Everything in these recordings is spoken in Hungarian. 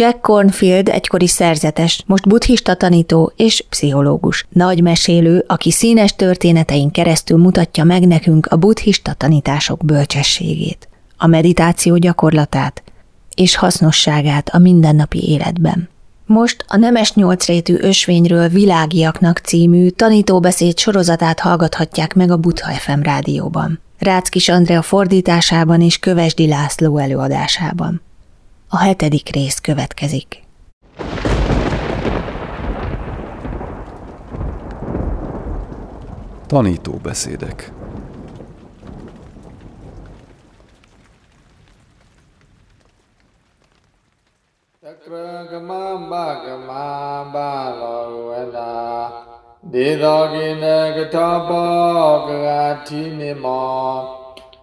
Jack Cornfield egykori szerzetes, most buddhista tanító és pszichológus. Nagy mesélő, aki színes történetein keresztül mutatja meg nekünk a buddhista tanítások bölcsességét, a meditáció gyakorlatát és hasznosságát a mindennapi életben. Most a Nemes Nyolcrétű Ösvényről világiaknak című tanítóbeszéd sorozatát hallgathatják meg a Butha FM rádióban. Ráckis Andrea fordításában és Kövesdi László előadásában. A hetedik rész következik. Tanítóbeszédek Dedoginegatabogatinimo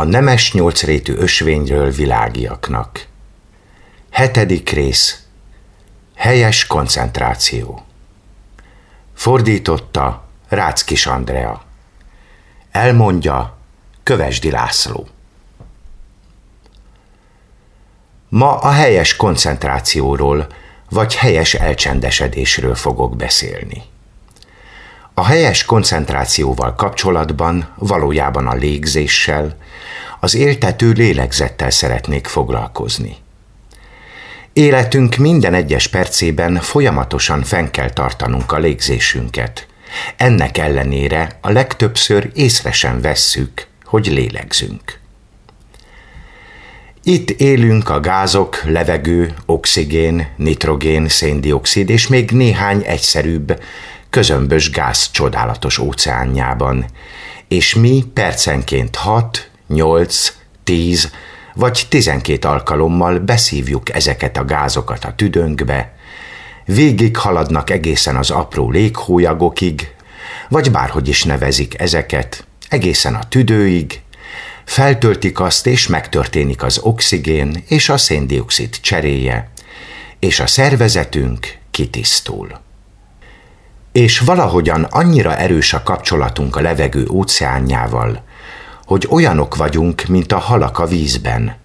a nemes nyolcrétű ösvényről világiaknak. Hetedik rész. Helyes koncentráció. Fordította Ráckis Andrea. Elmondja Kövesdi László. Ma a helyes koncentrációról vagy helyes elcsendesedésről fogok beszélni. A helyes koncentrációval kapcsolatban valójában a légzéssel, az éltető lélegzettel szeretnék foglalkozni. Életünk minden egyes percében folyamatosan fenn kell tartanunk a légzésünket. Ennek ellenére a legtöbbször észre sem vesszük, hogy lélegzünk. Itt élünk a gázok, levegő, oxigén, nitrogén, széndiokszid és még néhány egyszerűbb, közömbös gáz csodálatos óceánjában, és mi percenként 6, 8, 10 vagy 12 alkalommal beszívjuk ezeket a gázokat a tüdőnkbe, végig haladnak egészen az apró léghólyagokig, vagy bárhogy is nevezik ezeket, egészen a tüdőig, feltöltik azt, és megtörténik az oxigén és a széndiokszid cseréje, és a szervezetünk kitisztul és valahogyan annyira erős a kapcsolatunk a levegő óceánjával, hogy olyanok vagyunk, mint a halak a vízben.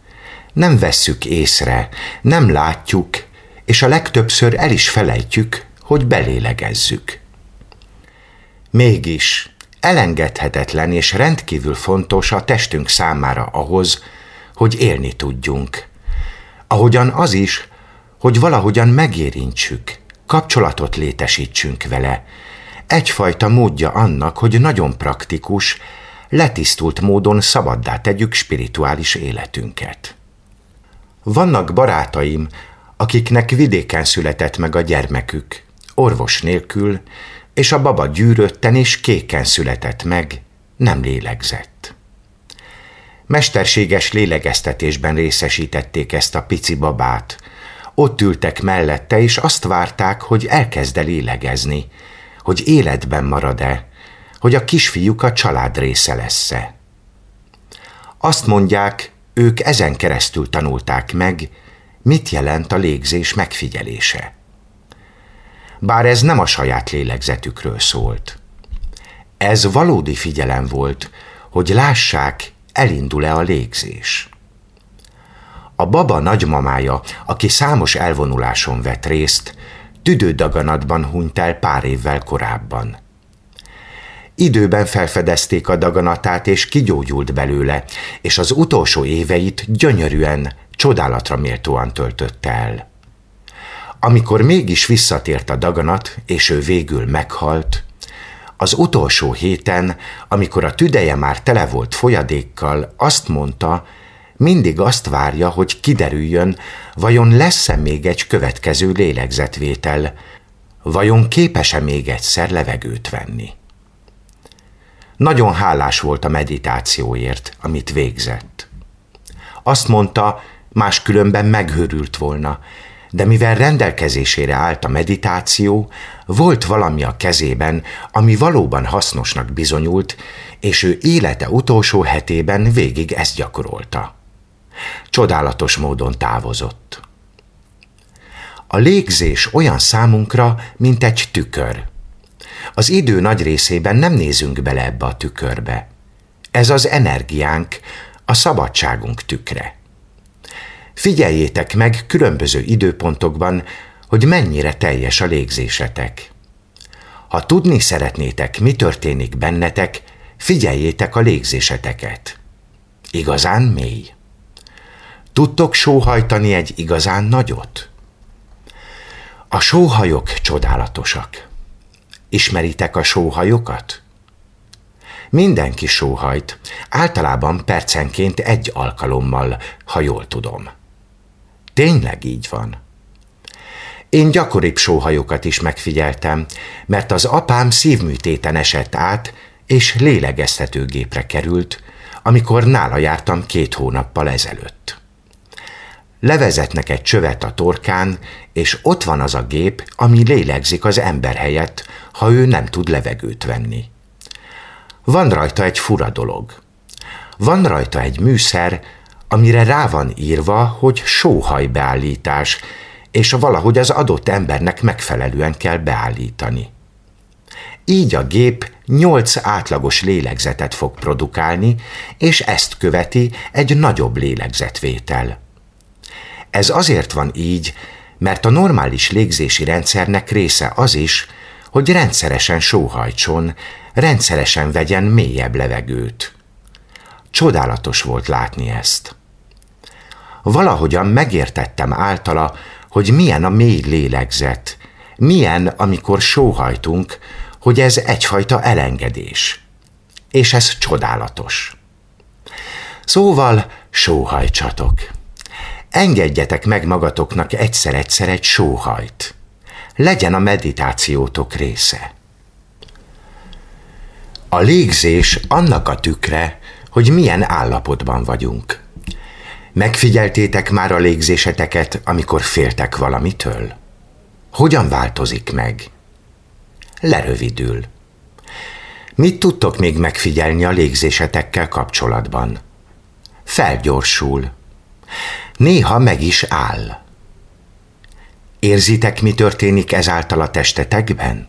Nem vesszük észre, nem látjuk, és a legtöbbször el is felejtjük, hogy belélegezzük. Mégis elengedhetetlen és rendkívül fontos a testünk számára ahhoz, hogy élni tudjunk. Ahogyan az is, hogy valahogyan megérintsük, kapcsolatot létesítsünk vele. Egyfajta módja annak, hogy nagyon praktikus, letisztult módon szabaddá tegyük spirituális életünket. Vannak barátaim, akiknek vidéken született meg a gyermekük, orvos nélkül, és a baba gyűrötten és kéken született meg, nem lélegzett. Mesterséges lélegeztetésben részesítették ezt a pici babát, ott ültek mellette, és azt várták, hogy elkezd lélegezni, hogy életben marad-e, hogy a kisfiúk a család része lesz-e. Azt mondják, ők ezen keresztül tanulták meg, mit jelent a légzés megfigyelése. Bár ez nem a saját lélegzetükről szólt. Ez valódi figyelem volt, hogy lássák, elindul-e a légzés. A baba nagymamája, aki számos elvonuláson vett részt, tüdődaganatban hunyt el pár évvel korábban. Időben felfedezték a daganatát, és kigyógyult belőle, és az utolsó éveit gyönyörűen, csodálatra méltóan töltötte el. Amikor mégis visszatért a daganat, és ő végül meghalt, az utolsó héten, amikor a tüdeje már tele volt folyadékkal, azt mondta, mindig azt várja, hogy kiderüljön, vajon lesz-e még egy következő lélegzetvétel, vajon képes-e még egyszer levegőt venni. Nagyon hálás volt a meditációért, amit végzett. Azt mondta, máskülönben meghőrült volna, de mivel rendelkezésére állt a meditáció, volt valami a kezében, ami valóban hasznosnak bizonyult, és ő élete utolsó hetében végig ezt gyakorolta. Csodálatos módon távozott. A légzés olyan számunkra, mint egy tükör. Az idő nagy részében nem nézünk bele ebbe a tükörbe. Ez az energiánk, a szabadságunk tükre. Figyeljétek meg különböző időpontokban, hogy mennyire teljes a légzésetek. Ha tudni szeretnétek, mi történik bennetek, figyeljétek a légzéseteket. Igazán mély. Tudtok sóhajtani egy igazán nagyot? A sóhajok csodálatosak. Ismeritek a sóhajokat? Mindenki sóhajt, általában percenként egy alkalommal, ha jól tudom. Tényleg így van. Én gyakoribb sóhajokat is megfigyeltem, mert az apám szívműtéten esett át, és lélegeztetőgépre került, amikor nála jártam két hónappal ezelőtt. Levezetnek egy csövet a torkán, és ott van az a gép, ami lélegzik az ember helyett, ha ő nem tud levegőt venni. Van rajta egy fura dolog. Van rajta egy műszer, amire rá van írva, hogy sóhajbeállítás, és valahogy az adott embernek megfelelően kell beállítani. Így a gép nyolc átlagos lélegzetet fog produkálni, és ezt követi egy nagyobb lélegzetvétel. Ez azért van így, mert a normális légzési rendszernek része az is, hogy rendszeresen sóhajtson, rendszeresen vegyen mélyebb levegőt. Csodálatos volt látni ezt. Valahogyan megértettem általa, hogy milyen a mély lélegzet, milyen, amikor sóhajtunk, hogy ez egyfajta elengedés. És ez csodálatos. Szóval sóhajtsatok. Engedjetek meg magatoknak egyszer-egyszer egy sóhajt. Legyen a meditációtok része. A légzés annak a tükre, hogy milyen állapotban vagyunk. Megfigyeltétek már a légzéseteket, amikor féltek valamitől? Hogyan változik meg? Lerövidül. Mit tudtok még megfigyelni a légzésetekkel kapcsolatban? Felgyorsul. Néha meg is áll. Érzitek, mi történik ezáltal a testetekben?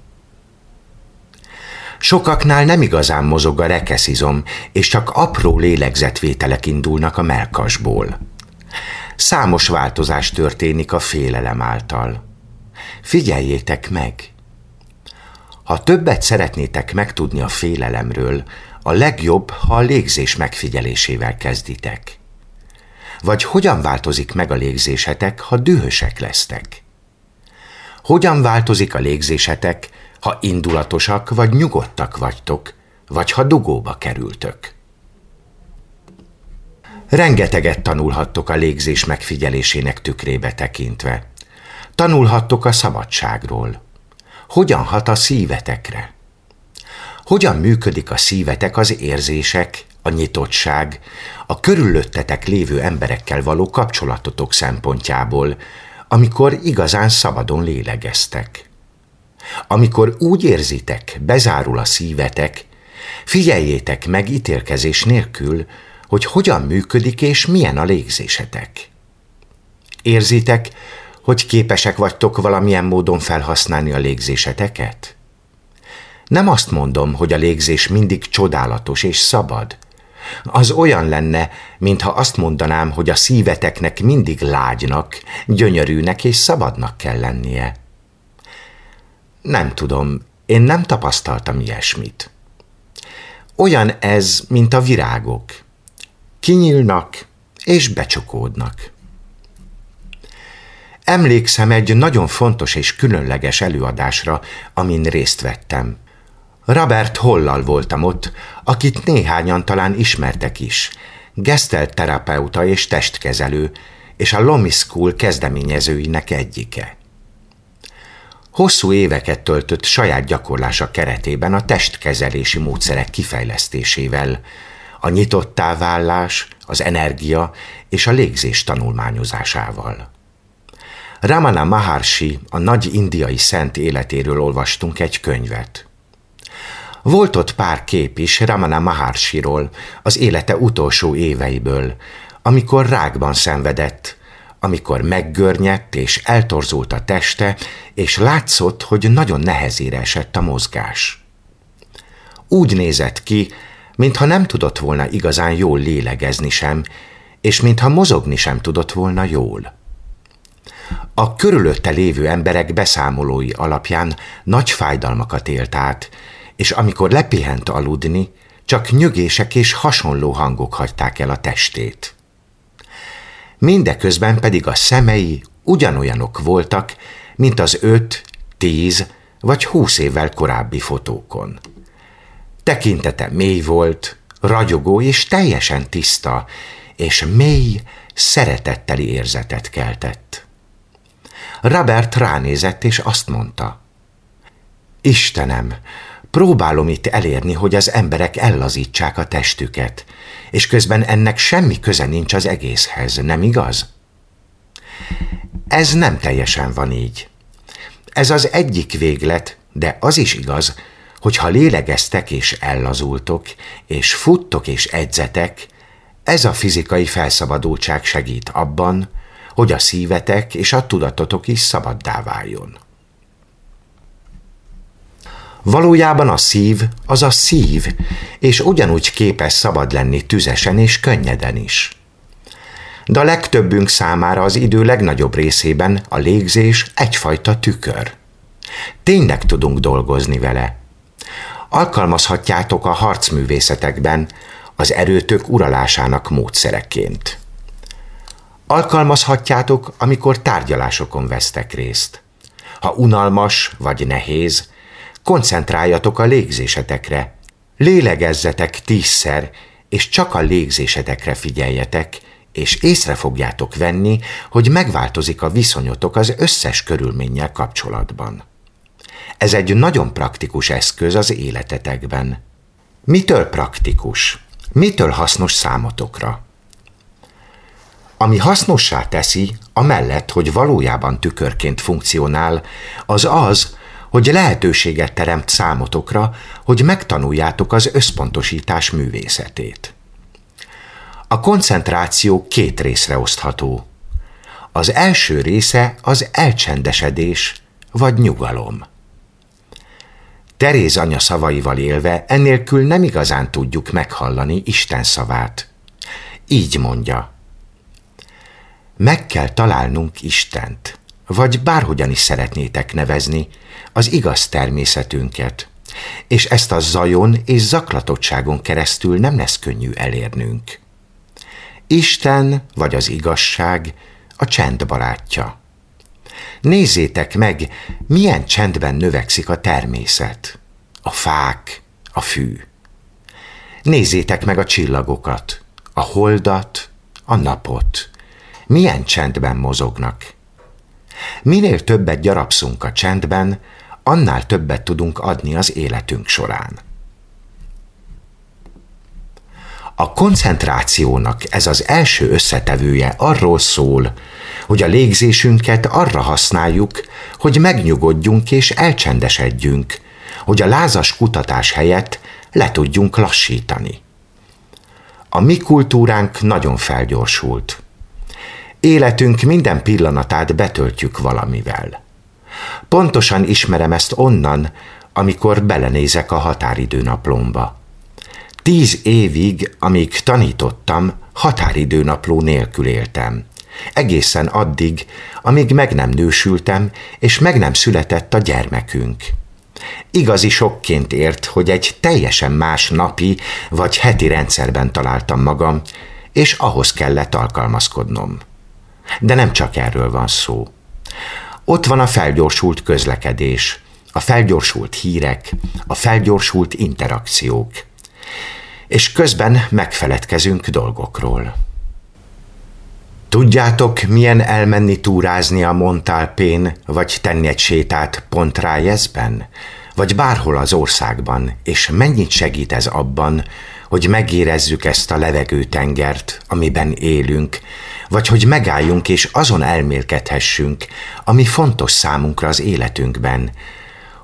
Sokaknál nem igazán mozog a rekeszizom, és csak apró lélegzetvételek indulnak a melkasból. Számos változás történik a félelem által. Figyeljétek meg! Ha többet szeretnétek megtudni a félelemről, a legjobb, ha a légzés megfigyelésével kezditek. Vagy hogyan változik meg a légzésetek, ha dühösek lesztek? Hogyan változik a légzésetek, ha indulatosak vagy nyugodtak vagytok, vagy ha dugóba kerültök. Rengeteget tanulhattok a légzés megfigyelésének tükrébe tekintve. Tanulhattok a szabadságról. Hogyan hat a szívetekre? Hogyan működik a szívetek az érzések, a nyitottság, a körülöttetek lévő emberekkel való kapcsolatotok szempontjából, amikor igazán szabadon lélegeztek. Amikor úgy érzitek, bezárul a szívetek, figyeljétek meg ítélkezés nélkül, hogy hogyan működik és milyen a légzésetek. Érzitek, hogy képesek vagytok valamilyen módon felhasználni a légzéseteket? Nem azt mondom, hogy a légzés mindig csodálatos és szabad. Az olyan lenne, mintha azt mondanám, hogy a szíveteknek mindig lágynak, gyönyörűnek és szabadnak kell lennie. Nem tudom, én nem tapasztaltam ilyesmit. Olyan ez, mint a virágok. Kinyílnak és becsukódnak. Emlékszem egy nagyon fontos és különleges előadásra, amin részt vettem. Robert Hollal voltam ott, akit néhányan talán ismertek is. Gesztelt terapeuta és testkezelő, és a Lomi School kezdeményezőinek egyike. Hosszú éveket töltött saját gyakorlása keretében a testkezelési módszerek kifejlesztésével, a nyitottá válás, az energia és a légzés tanulmányozásával. Ramana Maharshi, a nagy indiai szent életéről olvastunk egy könyvet. Volt ott pár kép is Ramana Maharshiról, az élete utolsó éveiből, amikor rákban szenvedett, amikor meggörnyedt és eltorzult a teste, és látszott, hogy nagyon nehezére esett a mozgás. Úgy nézett ki, mintha nem tudott volna igazán jól lélegezni sem, és mintha mozogni sem tudott volna jól. A körülötte lévő emberek beszámolói alapján nagy fájdalmakat élt át, és amikor lepihent aludni, csak nyögések és hasonló hangok hagyták el a testét. Mindeközben pedig a szemei ugyanolyanok voltak, mint az öt, tíz vagy húsz évvel korábbi fotókon. Tekintete mély volt, ragyogó és teljesen tiszta, és mély, szeretetteli érzetet keltett. Robert ránézett, és azt mondta, Istenem, próbálom itt elérni, hogy az emberek ellazítsák a testüket, és közben ennek semmi köze nincs az egészhez, nem igaz? Ez nem teljesen van így. Ez az egyik véglet, de az is igaz, hogy ha lélegeztek és ellazultok, és futtok és edzetek, ez a fizikai felszabadultság segít abban, hogy a szívetek és a tudatotok is szabaddá váljon. Valójában a szív az a szív, és ugyanúgy képes szabad lenni tüzesen és könnyeden is. De a legtöbbünk számára az idő legnagyobb részében a légzés egyfajta tükör. Tényleg tudunk dolgozni vele. Alkalmazhatjátok a harcművészetekben az erőtök uralásának módszereként. Alkalmazhatjátok, amikor tárgyalásokon vesztek részt. Ha unalmas vagy nehéz, koncentráljatok a légzésetekre. Lélegezzetek tízszer, és csak a légzésetekre figyeljetek, és észre fogjátok venni, hogy megváltozik a viszonyotok az összes körülménnyel kapcsolatban. Ez egy nagyon praktikus eszköz az életetekben. Mitől praktikus? Mitől hasznos számotokra? Ami hasznossá teszi, amellett, hogy valójában tükörként funkcionál, az az, hogy lehetőséget teremt számotokra, hogy megtanuljátok az összpontosítás művészetét. A koncentráció két részre osztható. Az első része az elcsendesedés vagy nyugalom. Teréz anya szavaival élve ennélkül nem igazán tudjuk meghallani Isten szavát. Így mondja. Meg kell találnunk Istent, vagy bárhogyan is szeretnétek nevezni, az igaz természetünket, és ezt a zajon és zaklatottságon keresztül nem lesz könnyű elérnünk. Isten vagy az igazság a csend barátja. Nézzétek meg, milyen csendben növekszik a természet, a fák, a fű. Nézzétek meg a csillagokat, a holdat, a napot. Milyen csendben mozognak. Minél többet gyarapszunk a csendben, annál többet tudunk adni az életünk során. A koncentrációnak ez az első összetevője arról szól, hogy a légzésünket arra használjuk, hogy megnyugodjunk és elcsendesedjünk, hogy a lázas kutatás helyett le tudjunk lassítani. A mi kultúránk nagyon felgyorsult. Életünk minden pillanatát betöltjük valamivel. Pontosan ismerem ezt onnan, amikor belenézek a határidőnaplomba. Tíz évig, amíg tanítottam, határidőnapló nélkül éltem. Egészen addig, amíg meg nem nősültem, és meg nem született a gyermekünk. Igazi sokként ért, hogy egy teljesen más napi vagy heti rendszerben találtam magam, és ahhoz kellett alkalmazkodnom. De nem csak erről van szó. Ott van a felgyorsult közlekedés, a felgyorsult hírek, a felgyorsult interakciók. És közben megfeledkezünk dolgokról. Tudjátok, milyen elmenni túrázni a Montalpén, vagy tenni egy sétát Pontrájezben, vagy bárhol az országban, és mennyit segít ez abban, hogy megérezzük ezt a levegőtengert, amiben élünk, vagy hogy megálljunk és azon elmélkedhessünk, ami fontos számunkra az életünkben,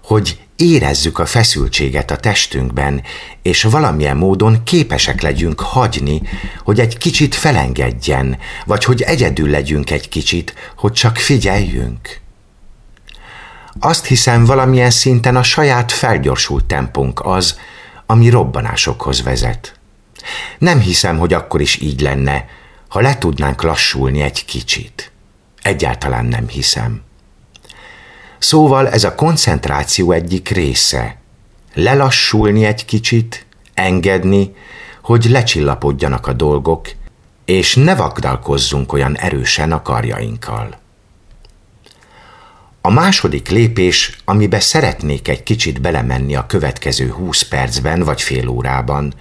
hogy érezzük a feszültséget a testünkben, és valamilyen módon képesek legyünk hagyni, hogy egy kicsit felengedjen, vagy hogy egyedül legyünk egy kicsit, hogy csak figyeljünk. Azt hiszem, valamilyen szinten a saját felgyorsult tempónk az, ami robbanásokhoz vezet. Nem hiszem, hogy akkor is így lenne, ha le tudnánk lassulni egy kicsit. Egyáltalán nem hiszem. Szóval ez a koncentráció egyik része. Lelassulni egy kicsit, engedni, hogy lecsillapodjanak a dolgok, és ne vagdalkozzunk olyan erősen a karjainkkal. A második lépés, amibe szeretnék egy kicsit belemenni a következő húsz percben vagy fél órában,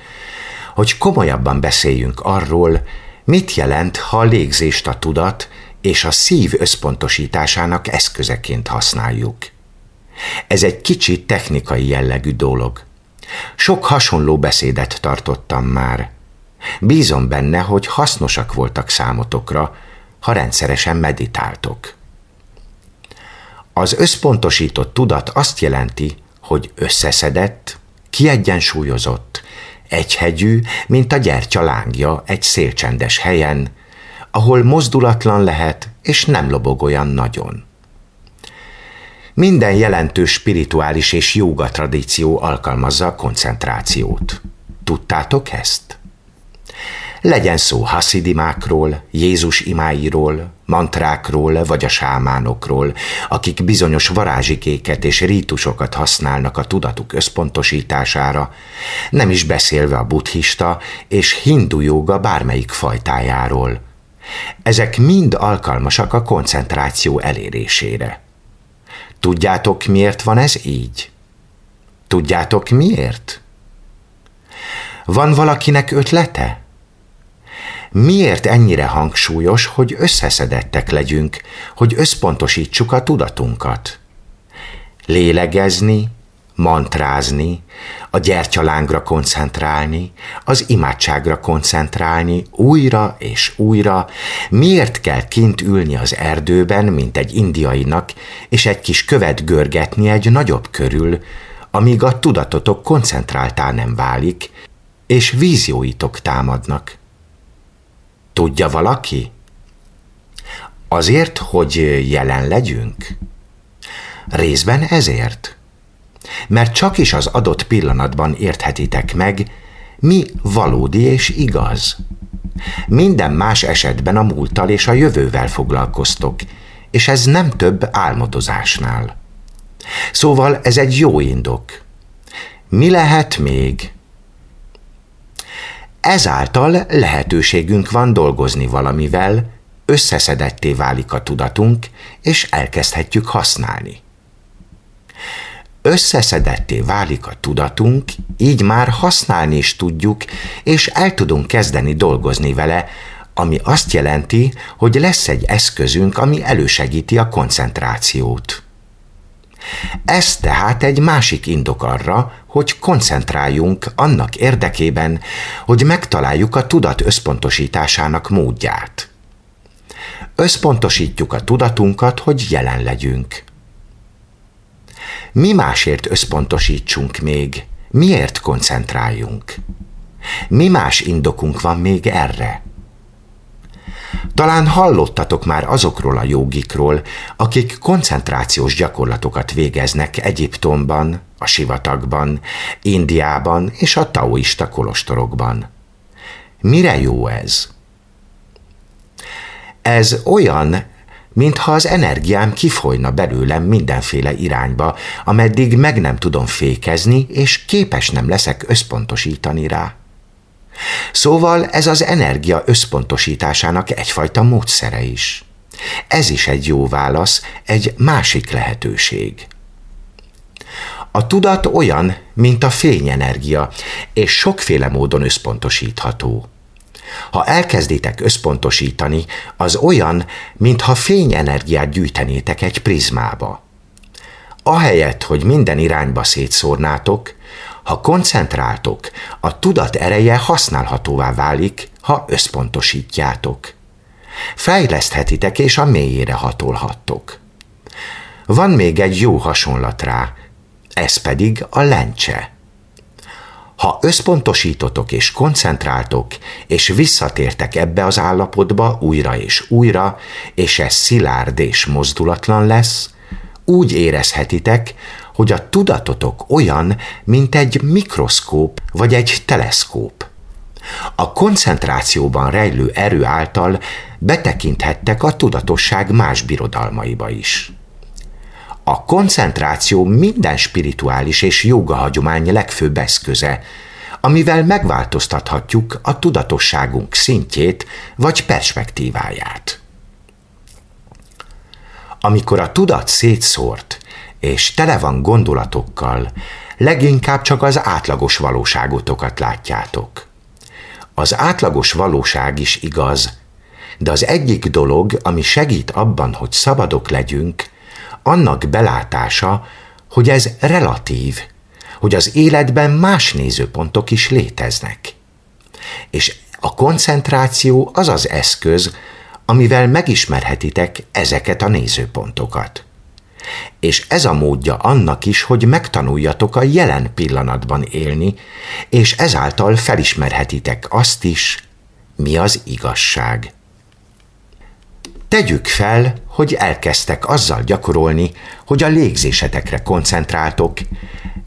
hogy komolyabban beszéljünk arról, mit jelent, ha a légzést a tudat és a szív összpontosításának eszközeként használjuk. Ez egy kicsit technikai jellegű dolog. Sok hasonló beszédet tartottam már. Bízom benne, hogy hasznosak voltak számotokra, ha rendszeresen meditáltok. Az összpontosított tudat azt jelenti, hogy összeszedett, kiegyensúlyozott, egyhegyű, mint a gyertya lángja egy szélcsendes helyen, ahol mozdulatlan lehet, és nem lobog olyan nagyon. Minden jelentős spirituális és jóga tradíció alkalmazza a koncentrációt. Tudtátok ezt? Legyen szó haszidimákról, Jézus imáiról, mantrákról vagy a sámánokról, akik bizonyos varázsikéket és rítusokat használnak a tudatuk összpontosítására, nem is beszélve a buddhista és hindu joga bármelyik fajtájáról. Ezek mind alkalmasak a koncentráció elérésére. Tudjátok, miért van ez így? Tudjátok, miért? Van valakinek ötlete? Miért ennyire hangsúlyos, hogy összeszedettek legyünk, hogy összpontosítsuk a tudatunkat? Lélegezni, mantrázni, a gyertyalángra koncentrálni, az imádságra koncentrálni, újra és újra, miért kell kint ülni az erdőben, mint egy indiainak, és egy kis követ görgetni egy nagyobb körül, amíg a tudatotok koncentráltá nem válik, és vízióitok támadnak. Tudja valaki? Azért, hogy jelen legyünk? Részben ezért. Mert csak is az adott pillanatban érthetitek meg, mi valódi és igaz. Minden más esetben a múlttal és a jövővel foglalkoztok, és ez nem több álmodozásnál. Szóval ez egy jó indok. Mi lehet még? Ezáltal lehetőségünk van dolgozni valamivel, összeszedetté válik a tudatunk, és elkezdhetjük használni. Összeszedetté válik a tudatunk, így már használni is tudjuk, és el tudunk kezdeni dolgozni vele, ami azt jelenti, hogy lesz egy eszközünk, ami elősegíti a koncentrációt. Ez tehát egy másik indok arra, hogy koncentráljunk annak érdekében, hogy megtaláljuk a tudat összpontosításának módját. Összpontosítjuk a tudatunkat, hogy jelen legyünk. Mi másért összpontosítsunk még? Miért koncentráljunk? Mi más indokunk van még erre? Talán hallottatok már azokról a jogikról, akik koncentrációs gyakorlatokat végeznek Egyiptomban, a sivatagban, Indiában és a taoista kolostorokban. Mire jó ez? Ez olyan, mintha az energiám kifolyna belőlem mindenféle irányba, ameddig meg nem tudom fékezni, és képes nem leszek összpontosítani rá. Szóval ez az energia összpontosításának egyfajta módszere is. Ez is egy jó válasz, egy másik lehetőség. A tudat olyan, mint a fényenergia, és sokféle módon összpontosítható. Ha elkezditek összpontosítani, az olyan, mintha fényenergiát gyűjtenétek egy prizmába. Ahelyett, hogy minden irányba szétszórnátok, Ha koncentráltok, a tudat ereje használhatóvá válik, ha összpontosítjátok. Fejleszthetitek és a mélyére hatolhattok. Van még egy jó hasonlat rá, ez pedig a lencse. Ha összpontosítotok és koncentráltok, és visszatértek ebbe az állapotba újra és újra, és ez szilárd és mozdulatlan lesz, úgy érezhetitek, hogy a tudatotok olyan, mint egy mikroszkóp vagy egy teleszkóp. A koncentrációban rejlő erő által betekinthettek a tudatosság más birodalmaiba is. A koncentráció minden spirituális és joga hagyomány legfőbb eszköze, amivel megváltoztathatjuk a tudatosságunk szintjét vagy perspektíváját. Amikor a tudat szétszórt és tele van gondolatokkal, leginkább csak az átlagos valóságotokat látjátok. Az átlagos valóság is igaz, de az egyik dolog, ami segít abban, hogy szabadok legyünk, annak belátása, hogy ez relatív, hogy az életben más nézőpontok is léteznek. És a koncentráció az az eszköz, amivel megismerhetitek ezeket a nézőpontokat. És ez a módja annak is, hogy megtanuljatok a jelen pillanatban élni, és ezáltal felismerhetitek azt is, mi az igazság. Tegyük fel, hogy elkezdtek azzal gyakorolni, hogy a légzésetekre koncentráltok.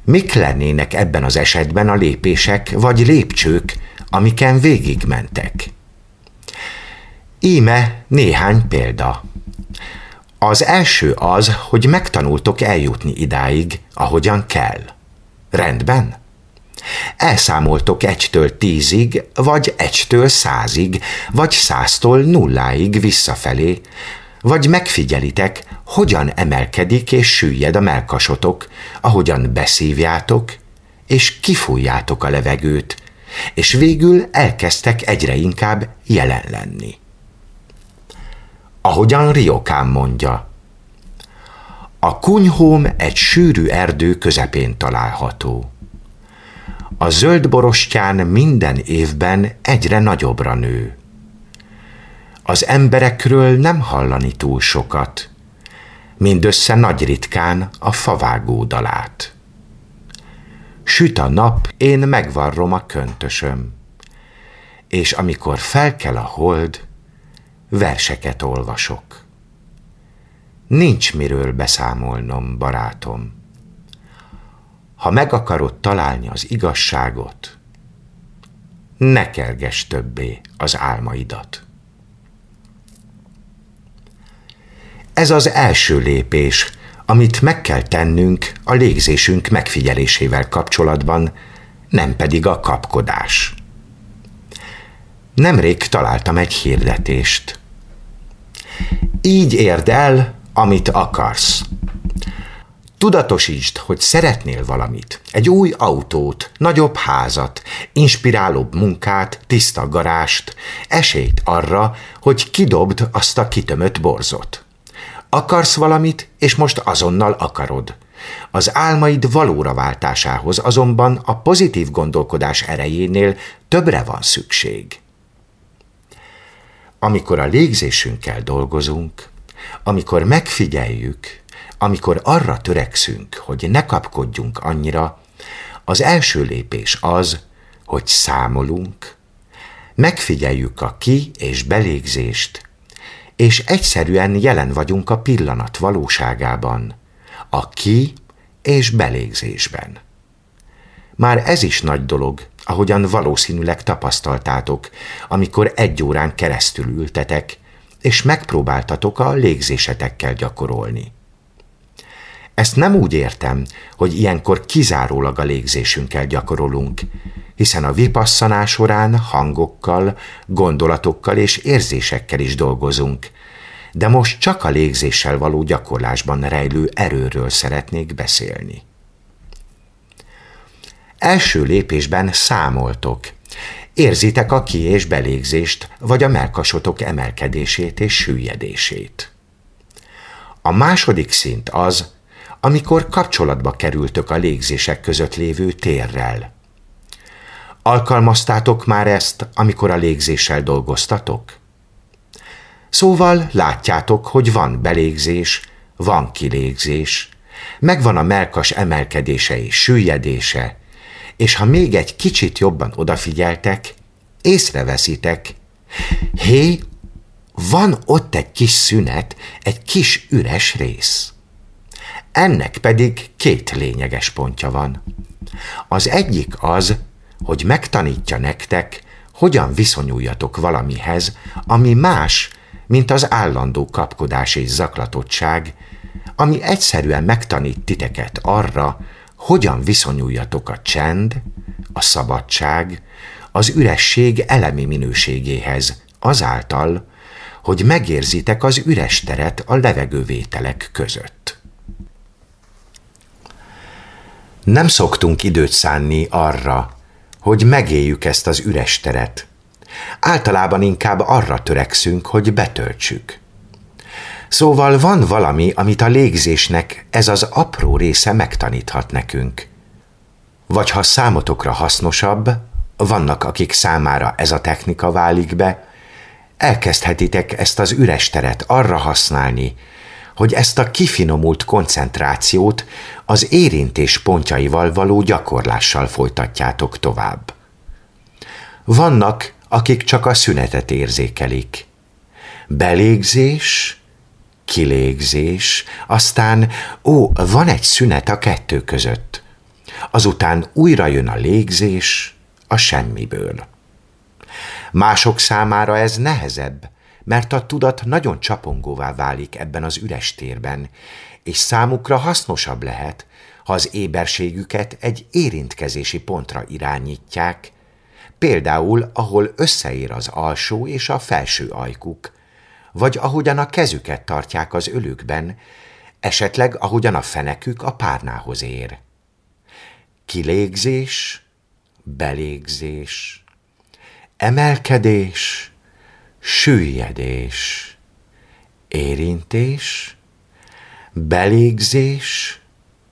Mik lennének ebben az esetben a lépések vagy lépcsők, amiken végigmentek? Íme néhány példa. Az első az, hogy megtanultok eljutni idáig, ahogyan kell. Rendben? Elszámoltok egytől tízig, vagy egytől százig, vagy száztól nulláig visszafelé, vagy megfigyelitek, hogyan emelkedik és süllyed a melkasotok, ahogyan beszívjátok, és kifújjátok a levegőt, és végül elkezdtek egyre inkább jelen lenni. Ahogyan Riokán mondja, a kunyhóm egy sűrű erdő közepén található. A zöld borostyán minden évben egyre nagyobbra nő. Az emberekről nem hallani túl sokat, mindössze nagy ritkán a favágó dalát. Süt a nap, én megvarrom a köntösöm, és amikor felkel a hold, verseket olvasok. Nincs miről beszámolnom, barátom. Ha meg akarod találni az igazságot, ne kerges többé az álmaidat. Ez az első lépés, amit meg kell tennünk a légzésünk megfigyelésével kapcsolatban, nem pedig a kapkodás. Nemrég találtam egy hirdetést. Így érd el, amit akarsz. Tudatosítsd, hogy szeretnél valamit, egy új autót, nagyobb házat, inspirálóbb munkát, tiszta garást, esélyt arra, hogy kidobd azt a kitömött borzot. Akarsz valamit, és most azonnal akarod. Az álmaid valóra váltásához azonban a pozitív gondolkodás erejénél többre van szükség. Amikor a légzésünkkel dolgozunk, amikor megfigyeljük, amikor arra törekszünk, hogy ne kapkodjunk annyira, az első lépés az, hogy számolunk, megfigyeljük a ki- és belégzést, és egyszerűen jelen vagyunk a pillanat valóságában, a ki- és belégzésben. Már ez is nagy dolog, ahogyan valószínűleg tapasztaltátok, amikor egy órán keresztül ültetek, és megpróbáltatok a légzésetekkel gyakorolni. Ezt nem úgy értem, hogy ilyenkor kizárólag a légzésünkkel gyakorolunk, hiszen a vipasszanás során hangokkal, gondolatokkal és érzésekkel is dolgozunk, de most csak a légzéssel való gyakorlásban rejlő erőről szeretnék beszélni. Első lépésben számoltok. Érzitek a ki- és belégzést, vagy a melkasotok emelkedését és süllyedését. A második szint az, amikor kapcsolatba kerültök a légzések között lévő térrel. Alkalmaztátok már ezt, amikor a légzéssel dolgoztatok? Szóval látjátok, hogy van belégzés, van kilégzés, megvan a melkas emelkedése és süllyedése, és ha még egy kicsit jobban odafigyeltek, észreveszitek, hé, van ott egy kis szünet, egy kis üres rész. Ennek pedig két lényeges pontja van. Az egyik az, hogy megtanítja nektek, hogyan viszonyuljatok valamihez, ami más, mint az állandó kapkodás és zaklatottság, ami egyszerűen megtanít titeket arra, hogyan viszonyuljatok a csend, a szabadság, az üresség elemi minőségéhez, azáltal, hogy megérzitek az üres teret a levegővételek között. Nem szoktunk időt szánni arra, hogy megéljük ezt az üres teret. Általában inkább arra törekszünk, hogy betöltsük. Szóval van valami, amit a légzésnek ez az apró része megtaníthat nekünk. Vagy ha számotokra hasznosabb, vannak akik számára ez a technika válik be, elkezdhetitek ezt az üres teret arra használni, hogy ezt a kifinomult koncentrációt az érintés pontjaival való gyakorlással folytatjátok tovább. Vannak, akik csak a szünetet érzékelik. Belégzés, kilégzés, aztán ó, van egy szünet a kettő között. Azután újra jön a légzés a semmiből. Mások számára ez nehezebb, mert a tudat nagyon csapongóvá válik ebben az üres térben, és számukra hasznosabb lehet, ha az éberségüket egy érintkezési pontra irányítják, például ahol összeér az alsó és a felső ajkuk, vagy ahogyan a kezüket tartják az ölükben, esetleg ahogyan a fenekük a párnához ér. Kilégzés, belégzés, emelkedés, süllyedés, érintés, belégzés,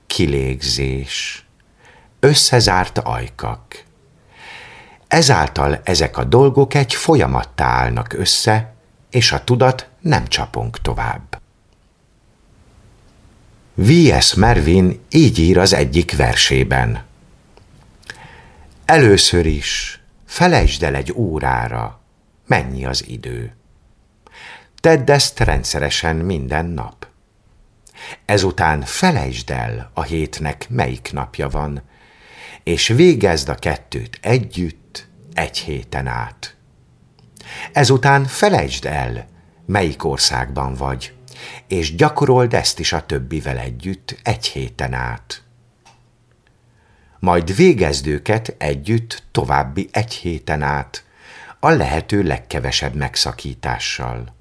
kilégzés, összezárt ajkak. Ezáltal ezek a dolgok egy folyamattá állnak össze, és a tudat nem csapunk tovább. V.S. Mervin így ír az egyik versében. Először is felejtsd el egy órára, mennyi az idő. Tedd ezt rendszeresen minden nap. Ezután felejtsd el a hétnek melyik napja van, és végezd a kettőt együtt egy héten át. Ezután felejtsd el, melyik országban vagy, és gyakorold ezt is a többivel együtt egy héten át. Majd végezd őket együtt további egy héten át, a lehető legkevesebb megszakítással.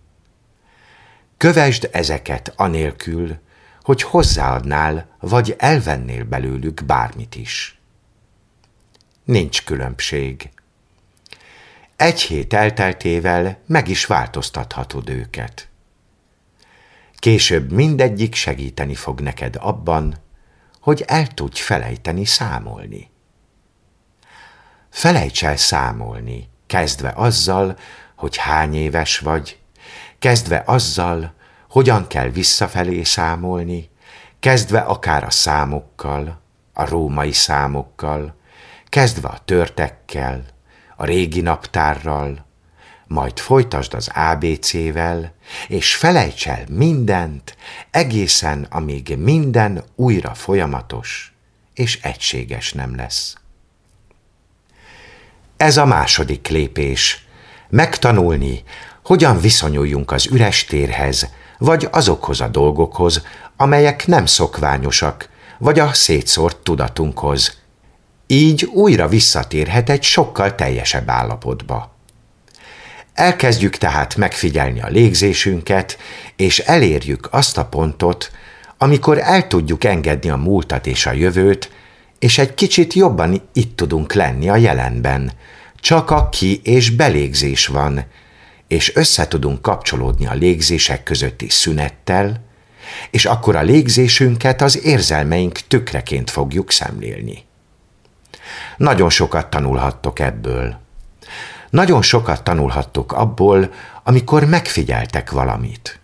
Kövesd ezeket anélkül, hogy hozzáadnál vagy elvennél belőlük bármit is. Nincs különbség. Egy hét elteltével meg is változtathatod őket. Később mindegyik segíteni fog neked abban, hogy el tudj felejteni számolni. Felejts el számolni, kezdve azzal, hogy hány éves vagy, kezdve azzal, hogyan kell visszafelé számolni, kezdve akár a számokkal, a római számokkal, kezdve a törtekkel, a régi naptárral, majd folytasd az ABC-vel, és felejts el mindent, egészen amíg minden újra folyamatos és egységes nem lesz. Ez a második lépés. Megtanulni, hogyan viszonyuljunk az üres térhez, vagy azokhoz a dolgokhoz, amelyek nem szokványosak, vagy a szétszórt tudatunkhoz. Így újra visszatérhet egy sokkal teljesebb állapotba. Elkezdjük tehát megfigyelni a légzésünket, és elérjük azt a pontot, amikor el tudjuk engedni a múltat és a jövőt, és egy kicsit jobban itt tudunk lenni a jelenben. Csak a ki- és belégzés van, és össze tudunk kapcsolódni a légzések közötti szünettel, és akkor a légzésünket az érzelmeink tükreként fogjuk szemlélni. Nagyon sokat tanulhattok ebből. Nagyon sokat tanulhattok abból, amikor megfigyeltek valamit.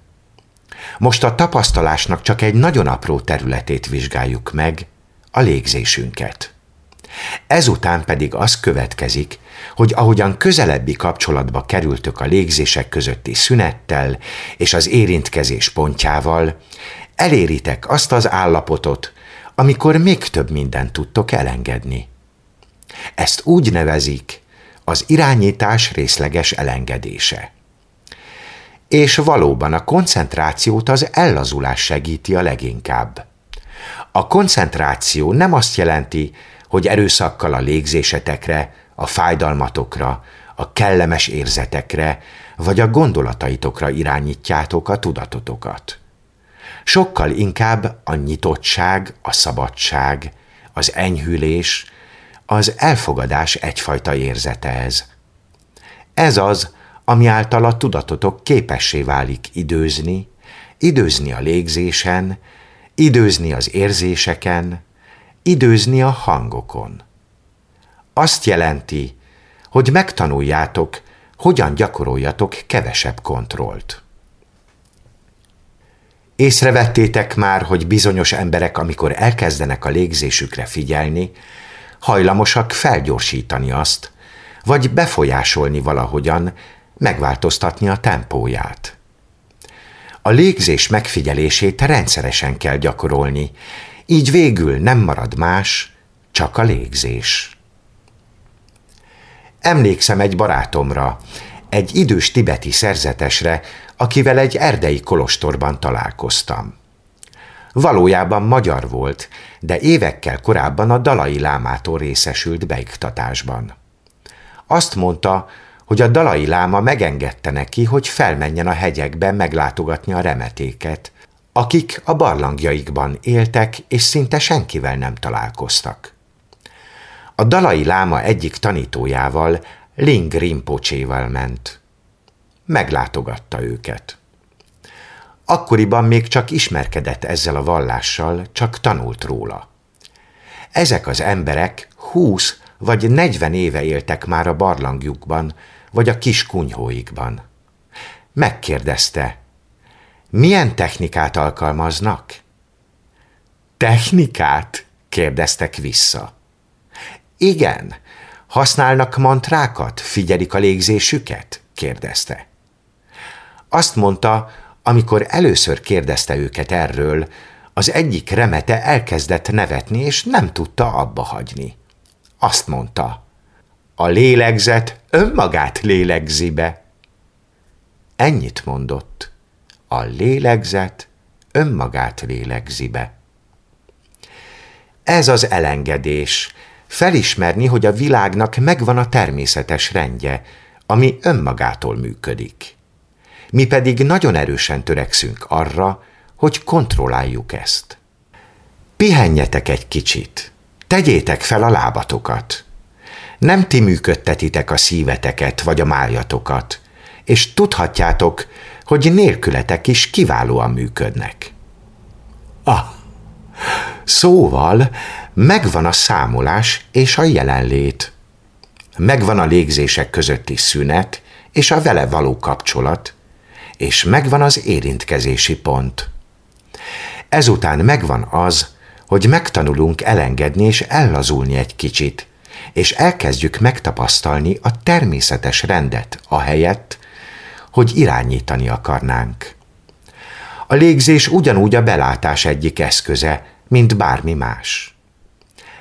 Most a tapasztalásnak csak egy nagyon apró területét vizsgáljuk meg, a légzésünket. Ezután pedig az következik, hogy ahogyan közelebbi kapcsolatba kerültök a légzések közötti szünettel és az érintkezés pontjával, eléritek azt az állapotot, amikor még több mindent tudtok elengedni. Ezt úgy nevezik az irányítás részleges elengedése. És valóban a koncentrációt az ellazulás segíti a leginkább. A koncentráció nem azt jelenti, hogy erőszakkal a légzésetekre, a fájdalmatokra, a kellemes érzetekre, vagy a gondolataitokra irányítjátok a tudatotokat. Sokkal inkább a nyitottság, a szabadság, az enyhülés, az elfogadás egyfajta érzete ez. Ez az, ami által a tudatotok képessé válik időzni, időzni a légzésen, időzni az érzéseken, időzni a hangokon. Azt jelenti, hogy megtanuljátok, hogyan gyakoroljatok kevesebb kontrollt. Észrevettétek már, hogy bizonyos emberek, amikor elkezdenek a légzésükre figyelni, hajlamosak felgyorsítani azt, vagy befolyásolni valahogyan, megváltoztatni a tempóját. A légzés megfigyelését rendszeresen kell gyakorolni, így végül nem marad más, csak a légzés. Emlékszem egy barátomra, egy idős tibeti szerzetesre, akivel egy erdei kolostorban találkoztam. Valójában magyar volt, de évekkel korábban a dalai lámától részesült beiktatásban. Azt mondta, hogy a dalai láma megengedte neki, hogy felmenjen a hegyekbe meglátogatni a remetéket, akik a barlangjaikban éltek, és szinte senkivel nem találkoztak. A dalai láma egyik tanítójával, Ling Rinpocséval ment. Meglátogatta őket. Akkoriban még csak ismerkedett ezzel a vallással, csak tanult róla. Ezek az emberek húsz vagy negyven éve éltek már a barlangjukban, vagy a kis kunyhóikban. Megkérdezte, milyen technikát alkalmaznak? Technikát? kérdeztek vissza. Igen, használnak mantrákat, figyelik a légzésüket? kérdezte. Azt mondta, amikor először kérdezte őket erről, az egyik remete elkezdett nevetni, és nem tudta abba hagyni. Azt mondta, a lélegzet önmagát lélegzi be. Ennyit mondott. A lélegzet önmagát lélegzi be. Ez az elengedés. Felismerni, hogy a világnak megvan a természetes rendje, ami önmagától működik. Mi pedig nagyon erősen törekszünk arra, hogy kontrolláljuk ezt. Pihenjetek egy kicsit, tegyétek fel a lábatokat. Nem ti működtetitek a szíveteket vagy a májatokat, és tudhatjátok, hogy nélkületek is kiválóan működnek. Ah, szóval megvan a számolás és a jelenlét. Megvan a légzések közötti szünet és a vele való kapcsolat, és megvan az érintkezési pont. Ezután megvan az, hogy megtanulunk elengedni és ellazulni egy kicsit, és elkezdjük megtapasztalni a természetes rendet, a helyett, hogy irányítani akarnánk. A légzés ugyanúgy a belátás egyik eszköze, mint bármi más.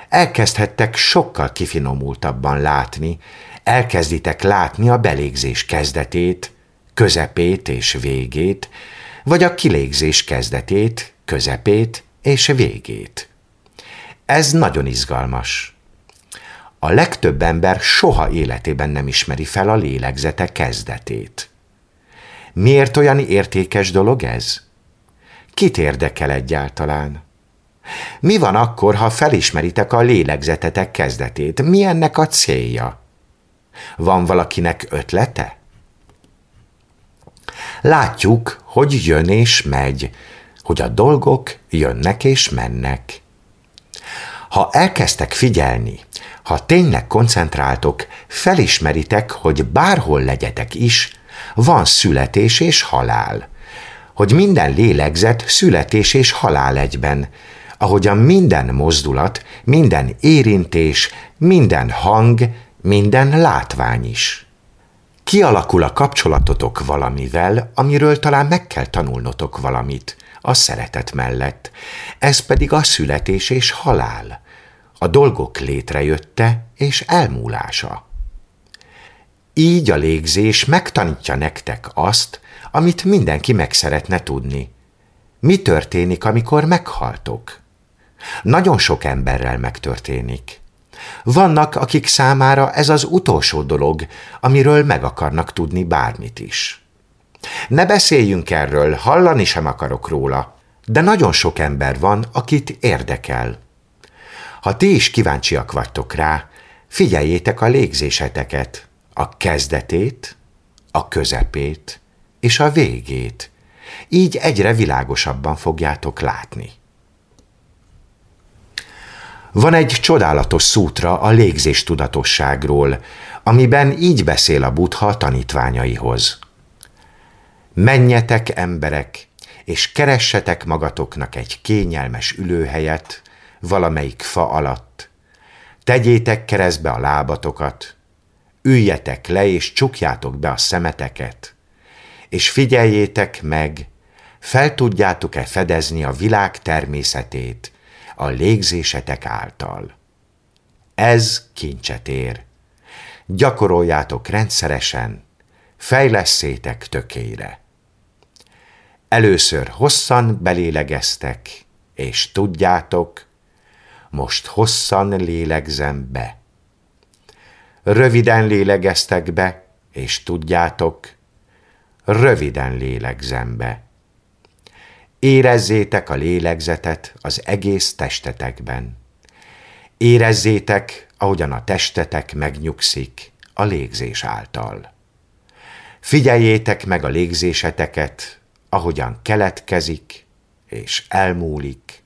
Elkezdhettek sokkal kifinomultabban látni, elkezditek látni a belégzés kezdetét, közepét és végét, vagy a kilégzés kezdetét, közepét és végét. Ez nagyon izgalmas. A legtöbb ember soha életében nem ismeri fel a lélegzete kezdetét. Miért olyan értékes dolog ez? Kit érdekel egyáltalán? Mi van akkor, ha felismeritek a lélegzetetek kezdetét? Mi ennek a célja? Van valakinek ötlete? Látjuk, hogy jön és megy, hogy a dolgok jönnek és mennek. Ha elkezdtek figyelni, ha tényleg koncentráltok, felismeritek, hogy bárhol legyetek is, van születés és halál. Hogy minden lélegzet születés és halál egyben, ahogyan minden mozdulat, minden érintés, minden hang, minden látvány is. Kialakul a kapcsolatotok valamivel, amiről talán meg kell tanulnotok valamit, a szeretet mellett. Ez pedig a születés és halál, a dolgok létrejötte és elmúlása. Így a légzés megtanítja nektek azt, amit mindenki meg szeretne tudni. Mi történik, amikor meghaltok? Nagyon sok emberrel megtörténik. Vannak, akik számára ez az utolsó dolog, amiről meg akarnak tudni bármit is. Ne beszéljünk erről, hallani sem akarok róla, de nagyon sok ember van, akit érdekel. Ha ti is kíváncsiak vagytok rá, figyeljétek a légzéseteket, a kezdetét, a közepét és a végét. Így egyre világosabban fogjátok látni. Van egy csodálatos szútra a légzés tudatosságról, amiben így beszél a buddha tanítványaihoz. Menjetek, emberek, és keressetek magatoknak egy kényelmes ülőhelyet valamelyik fa alatt. Tegyétek keresztbe a lábatokat, üljetek le és csukjátok be a szemeteket, és figyeljétek meg, fel tudjátok-e fedezni a világ természetét, a légzésetek által. Ez kincset ér. Gyakoroljátok rendszeresen, fejlesszétek tökére. Először hosszan belélegeztek, és tudjátok, most hosszan lélegzem be. Röviden lélegeztek be, és tudjátok, röviden lélegzem be. Érezzétek a lélegzetet az egész testetekben. Érezzétek, ahogyan a testetek megnyugszik a légzés által. Figyeljétek meg a légzéseteket, ahogyan keletkezik és elmúlik.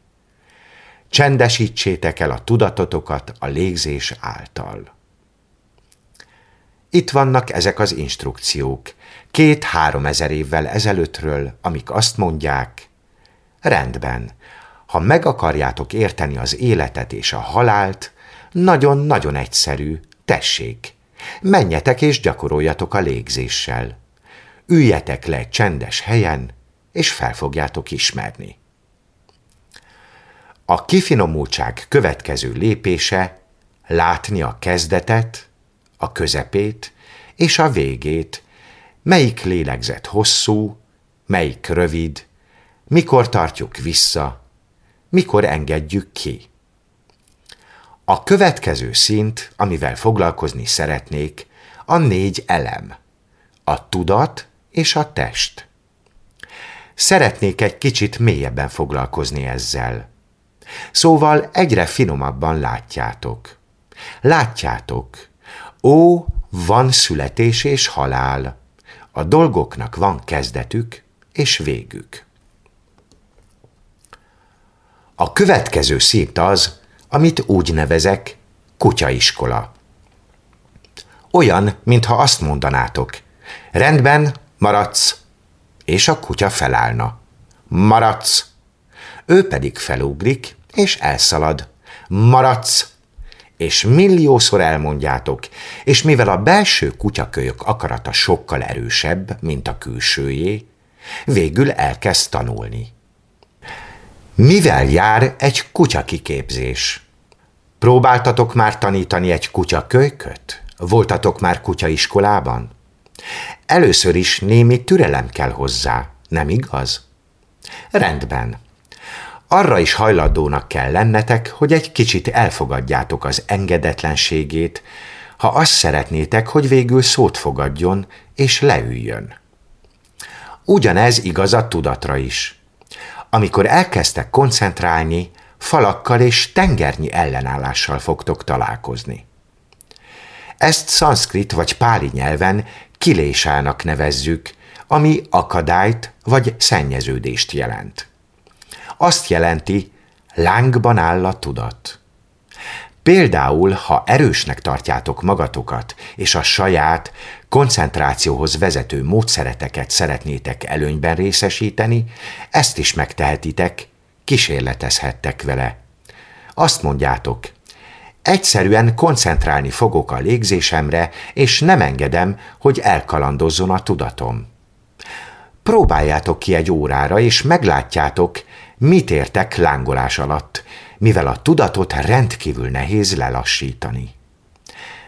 Csendesítsétek el a tudatotokat a légzés által. Itt vannak ezek az instrukciók, két-három ezer évvel ezelőttről, amik azt mondják, Rendben, ha meg akarjátok érteni az életet és a halált, nagyon-nagyon egyszerű, tessék, menjetek és gyakoroljatok a légzéssel. Üljetek le egy csendes helyen, és fel fogjátok ismerni. A kifinomultság következő lépése látni a kezdetet, a közepét és a végét, melyik lélegzet hosszú, melyik rövid, mikor tartjuk vissza, mikor engedjük ki. A következő szint, amivel foglalkozni szeretnék, a négy elem. A tudat és a test. Szeretnék egy kicsit mélyebben foglalkozni ezzel. Szóval egyre finomabban látjátok. Látjátok, ó, van születés és halál. A dolgoknak van kezdetük és végük. A következő szint az, amit úgy nevezek kutyaiskola. Olyan, mintha azt mondanátok, rendben, maradsz, és a kutya felállna. Maradsz. Ő pedig felugrik, és elszalad. Maradsz. És milliószor elmondjátok, és mivel a belső kutyakölyök akarata sokkal erősebb, mint a külsőjé, végül elkezd tanulni. Mivel jár egy kutyakiképzés? Próbáltatok már tanítani egy kutyakölyköt? Voltatok már kutyaiskolában? Először is némi türelem kell hozzá, nem igaz? Rendben. Arra is hajlandónak kell lennetek, hogy egy kicsit elfogadjátok az engedetlenségét, ha azt szeretnétek, hogy végül szót fogadjon és leüljön. Ugyanez igaz a tudatra is. Amikor elkezdtek koncentrálni, falakkal és tengernyi ellenállással fogtok találkozni. Ezt szanszkrit vagy páli nyelven kilésának nevezzük, ami akadályt vagy szennyeződést jelent. Azt jelenti, lángban áll a tudat. Például, ha erősnek tartjátok magatokat, és a saját koncentrációhoz vezető módszereteket szeretnétek előnyben részesíteni, ezt is megtehetitek, kísérletezhettek vele. Azt mondjátok, egyszerűen koncentrálni fogok a légzésemre, és nem engedem, hogy elkalandozzon a tudatom. Próbáljátok ki egy órára, és meglátjátok, mit értek lángolás alatt, mivel a tudatot rendkívül nehéz lelassítani.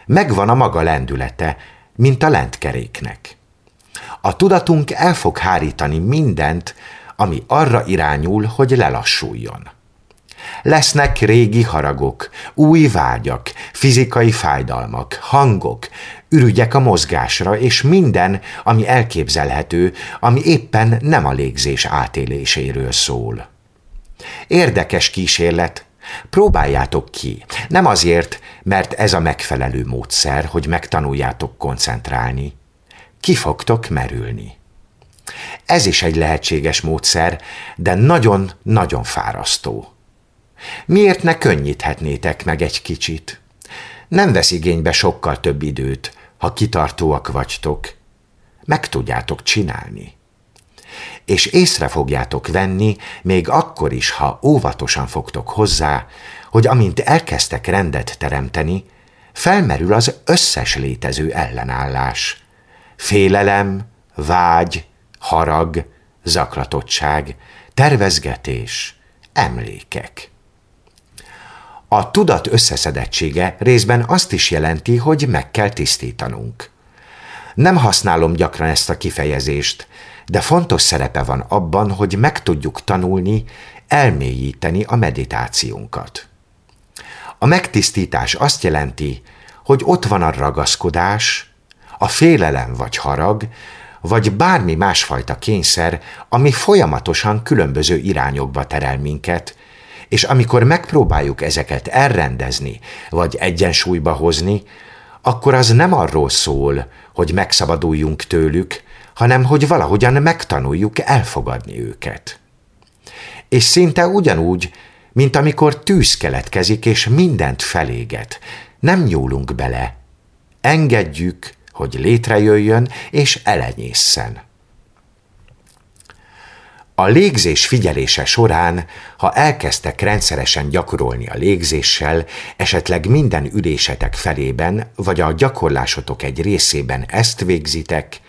Megvan a maga lendülete, mint a lentkeréknek. A tudatunk el fog hárítani mindent, ami arra irányul, hogy lelassuljon. Lesznek régi haragok, új vágyak, fizikai fájdalmak, hangok, ürügyek a mozgásra, és minden, ami elképzelhető, ami éppen nem a légzés átéléséről szól. Érdekes kísérlet, próbáljátok ki. Nem azért, mert ez a megfelelő módszer, hogy megtanuljátok koncentrálni. Ki fogtok merülni. Ez is egy lehetséges módszer, de nagyon-nagyon fárasztó. Miért ne könnyíthetnétek meg egy kicsit? Nem vesz igénybe sokkal több időt, ha kitartóak vagytok. Meg tudjátok csinálni. És észre fogjátok venni, még akkor is, ha óvatosan fogtok hozzá, hogy amint elkezdtek rendet teremteni, felmerül az összes létező ellenállás. Félelem, vágy, harag, zaklatottság, tervezgetés, emlékek. A tudat összeszedettsége részben azt is jelenti, hogy meg kell tisztítanunk. Nem használom gyakran ezt a kifejezést, de fontos szerepe van abban, hogy meg tudjuk tanulni, elmélyíteni a meditációnkat. A megtisztítás azt jelenti, hogy ott van a ragaszkodás, a félelem vagy harag, vagy bármi másfajta kényszer, ami folyamatosan különböző irányokba terel minket, és amikor megpróbáljuk ezeket elrendezni, vagy egyensúlyba hozni, akkor az nem arról szól, hogy megszabaduljunk tőlük, hanem hogy valahogyan megtanuljuk elfogadni őket. És szinte ugyanúgy, mint amikor tűz keletkezik és mindent feléget, nem nyúlunk bele, engedjük, hogy létrejöjjön és elenyészen. A légzés figyelése során, ha elkezdtek rendszeresen gyakorolni a légzéssel, esetleg minden ülésetek felében, vagy a gyakorlásotok egy részében ezt végzitek,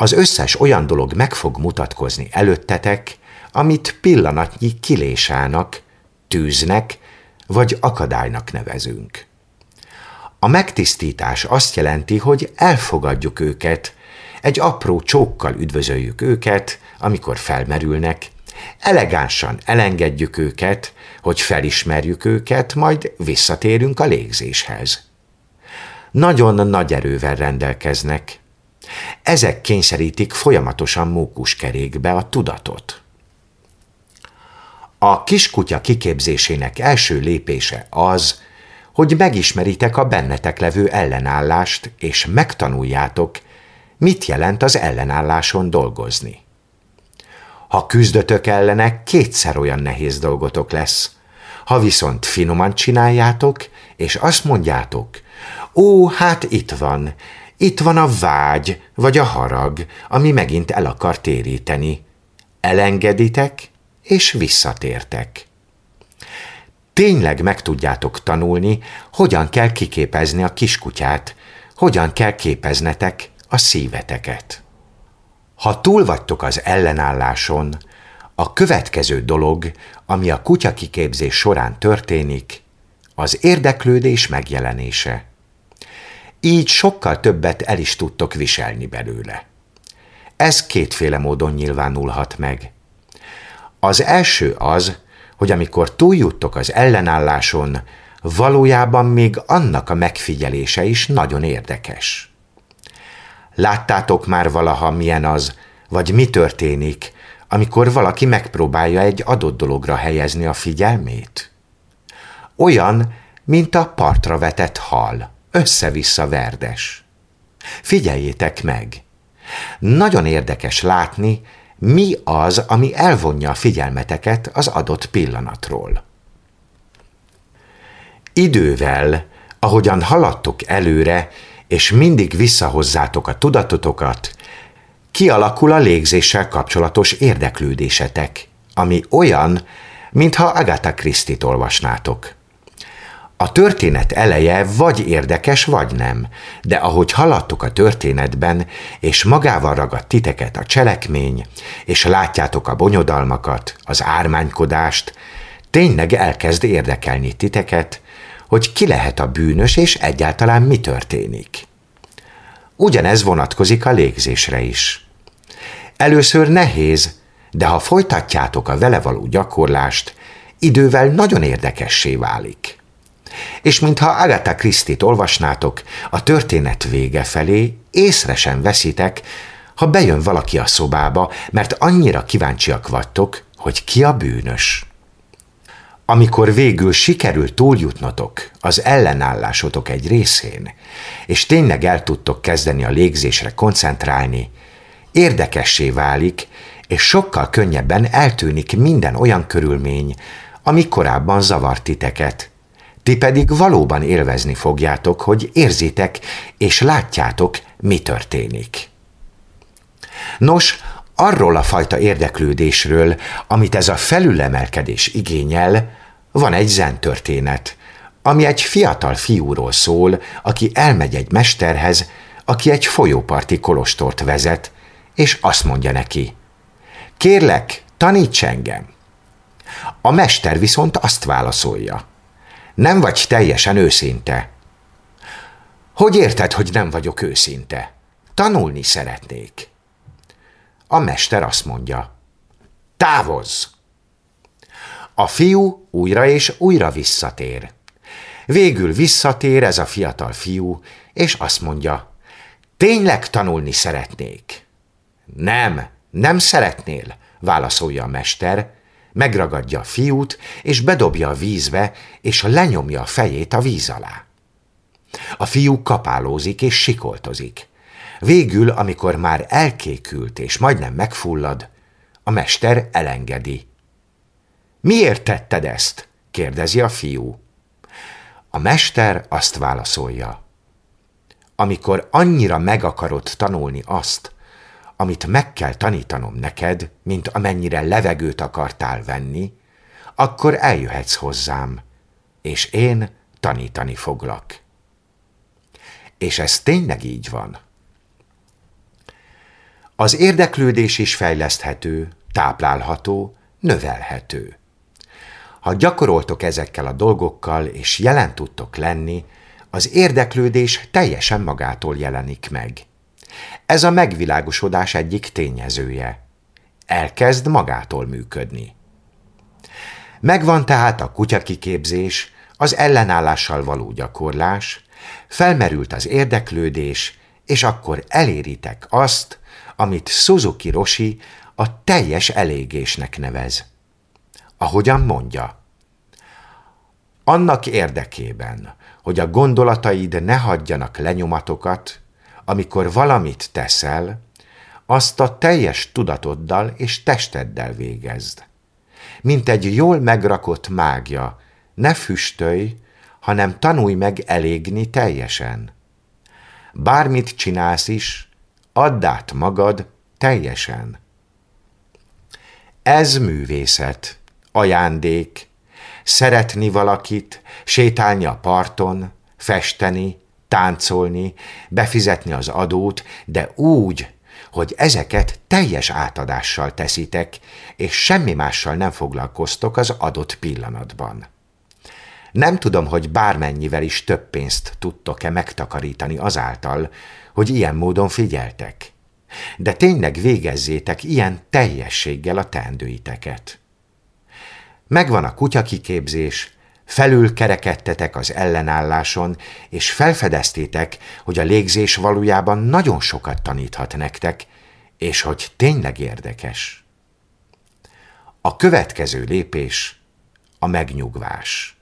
az összes olyan dolog meg fog mutatkozni előttetek, amit pillanatnyi kilésának, tűznek vagy akadálynak nevezünk. A megtisztítás azt jelenti, hogy elfogadjuk őket, egy apró csókkal üdvözöljük őket, amikor felmerülnek, elegánsan elengedjük őket, hogy felismerjük őket, majd visszatérünk a légzéshez. Nagyon nagy erővel rendelkeznek. Ezek kényszerítik folyamatosan mókuskerékbe a tudatot. A kiskutya kiképzésének első lépése az, hogy megismeritek a bennetek levő ellenállást, és megtanuljátok, mit jelent az ellenálláson dolgozni. Ha küzdötök ellene, kétszer olyan nehéz dolgotok lesz. Ha viszont finoman csináljátok, és azt mondjátok, ó, hát itt van, itt van a vágy, vagy a harag, ami megint el akar téríteni. Elengeditek, és visszatértek. Tényleg meg tudjátok tanulni, hogyan kell kiképezni a kiskutyát, hogyan kell képeznetek a szíveteket. Ha túl vagytok az ellenálláson, a következő dolog, ami a kutya kiképzés során történik, az érdeklődés megjelenése. Így sokkal többet el is tudtok viselni belőle. Ez kétféle módon nyilvánulhat meg. Az első az, hogy amikor túljuttok az ellenálláson, valójában még annak a megfigyelése is nagyon érdekes. Láttátok már valaha, milyen az, vagy mi történik, amikor valaki megpróbálja egy adott dologra helyezni a figyelmét? Olyan, mint a partra vetett hal, össze-vissza verdes. Figyeljétek meg! Nagyon érdekes látni, mi az, ami elvonja a figyelmeteket az adott pillanatról. Idővel, ahogyan haladtok előre, és mindig visszahozzátok a tudatotokat, kialakul a légzéssel kapcsolatos érdeklődésetek, ami olyan, mintha Agatha Christie-t olvasnátok. A történet eleje vagy érdekes, vagy nem, de ahogy haladtok a történetben, és magával ragad titeket a cselekmény, és látjátok a bonyodalmakat, az ármánykodást, tényleg elkezd érdekelni titeket, hogy ki lehet a bűnös, és egyáltalán mi történik. Ugyanez vonatkozik a légzésre is. Először nehéz, de ha folytatjátok a vele való gyakorlást, idővel nagyon érdekessé válik. És mintha Agatha Christie-t olvasnátok, a történet vége felé észre sem veszitek, ha bejön valaki a szobába, mert annyira kíváncsiak vagytok, hogy ki a bűnös. Amikor végül sikerül túljutnotok az ellenállásotok egy részén, és tényleg el tudtok kezdeni a légzésre koncentrálni, érdekessé válik, és sokkal könnyebben eltűnik minden olyan körülmény, ami korábban zavart titeket. Ti pedig valóban élvezni fogjátok, hogy érzitek és látjátok, mi történik. Nos, arról a fajta érdeklődésről, amit ez a felülemelkedés igényel, van egy zen történet, ami egy fiatal fiúról szól, aki elmegy egy mesterhez, aki egy folyóparti kolostort vezet, és azt mondja neki, kérlek, taníts engem. A mester viszont azt válaszolja, nem vagy teljesen őszinte. Hogy érted, hogy nem vagyok őszinte? Tanulni szeretnék. A mester azt mondja, távozz! A fiú újra és újra visszatér. Végül visszatér ez a fiatal fiú, és azt mondja, tényleg tanulni szeretnék. Nem, nem szeretnél, válaszolja a mester, megragadja a fiút, és bedobja a vízbe, és lenyomja a fejét a víz alá. A fiú kapálózik és sikoltozik. Végül, amikor már elkékült és majdnem megfullad, a mester elengedi. Miért tetted ezt? kérdezi a fiú. A mester azt válaszolja. Amikor annyira meg akarod tanulni azt, amit meg kell tanítanom neked, mint amennyire levegőt akartál venni, akkor eljöhetsz hozzám, és én tanítani foglak. És ez tényleg így van. Az érdeklődés is fejleszthető, táplálható, növelhető. Ha gyakoroltok ezekkel a dolgokkal, és jelen tudtok lenni, az érdeklődés teljesen magától jelenik meg. Ez a megvilágosodás egyik tényezője. Elkezd magától működni. Megvan tehát a kutyakiképzés, az ellenállással való gyakorlás, felmerült az érdeklődés, és akkor eléritek azt, amit Suzuki Roshi a teljes elégésnek nevez. Ahogyan mondja, annak érdekében, hogy a gondolataid ne hagyjanak lenyomatokat, amikor valamit teszel, azt a teljes tudatoddal és testeddel végezd. Mint egy jól megrakott mágja, ne füstölj, hanem tanulj meg elégni teljesen. Bármit csinálsz is, add át magad teljesen. Ez művészet, ajándék, szeretni valakit, sétálni a parton, festeni, táncolni, befizetni az adót, de úgy, hogy ezeket teljes átadással teszitek, és semmi mással nem foglalkoztok az adott pillanatban. Nem tudom, hogy bármennyivel is több pénzt tudtok-e megtakarítani azáltal, hogy ilyen módon figyeltek. De tényleg végezzétek ilyen teljességgel a teendőiteket. Megvan a kutyakiképzés, felül kerekedtetek az ellenálláson, és felfedeztétek, hogy a légzés valójában nagyon sokat taníthat nektek, és hogy tényleg érdekes. A következő lépés a megnyugvás.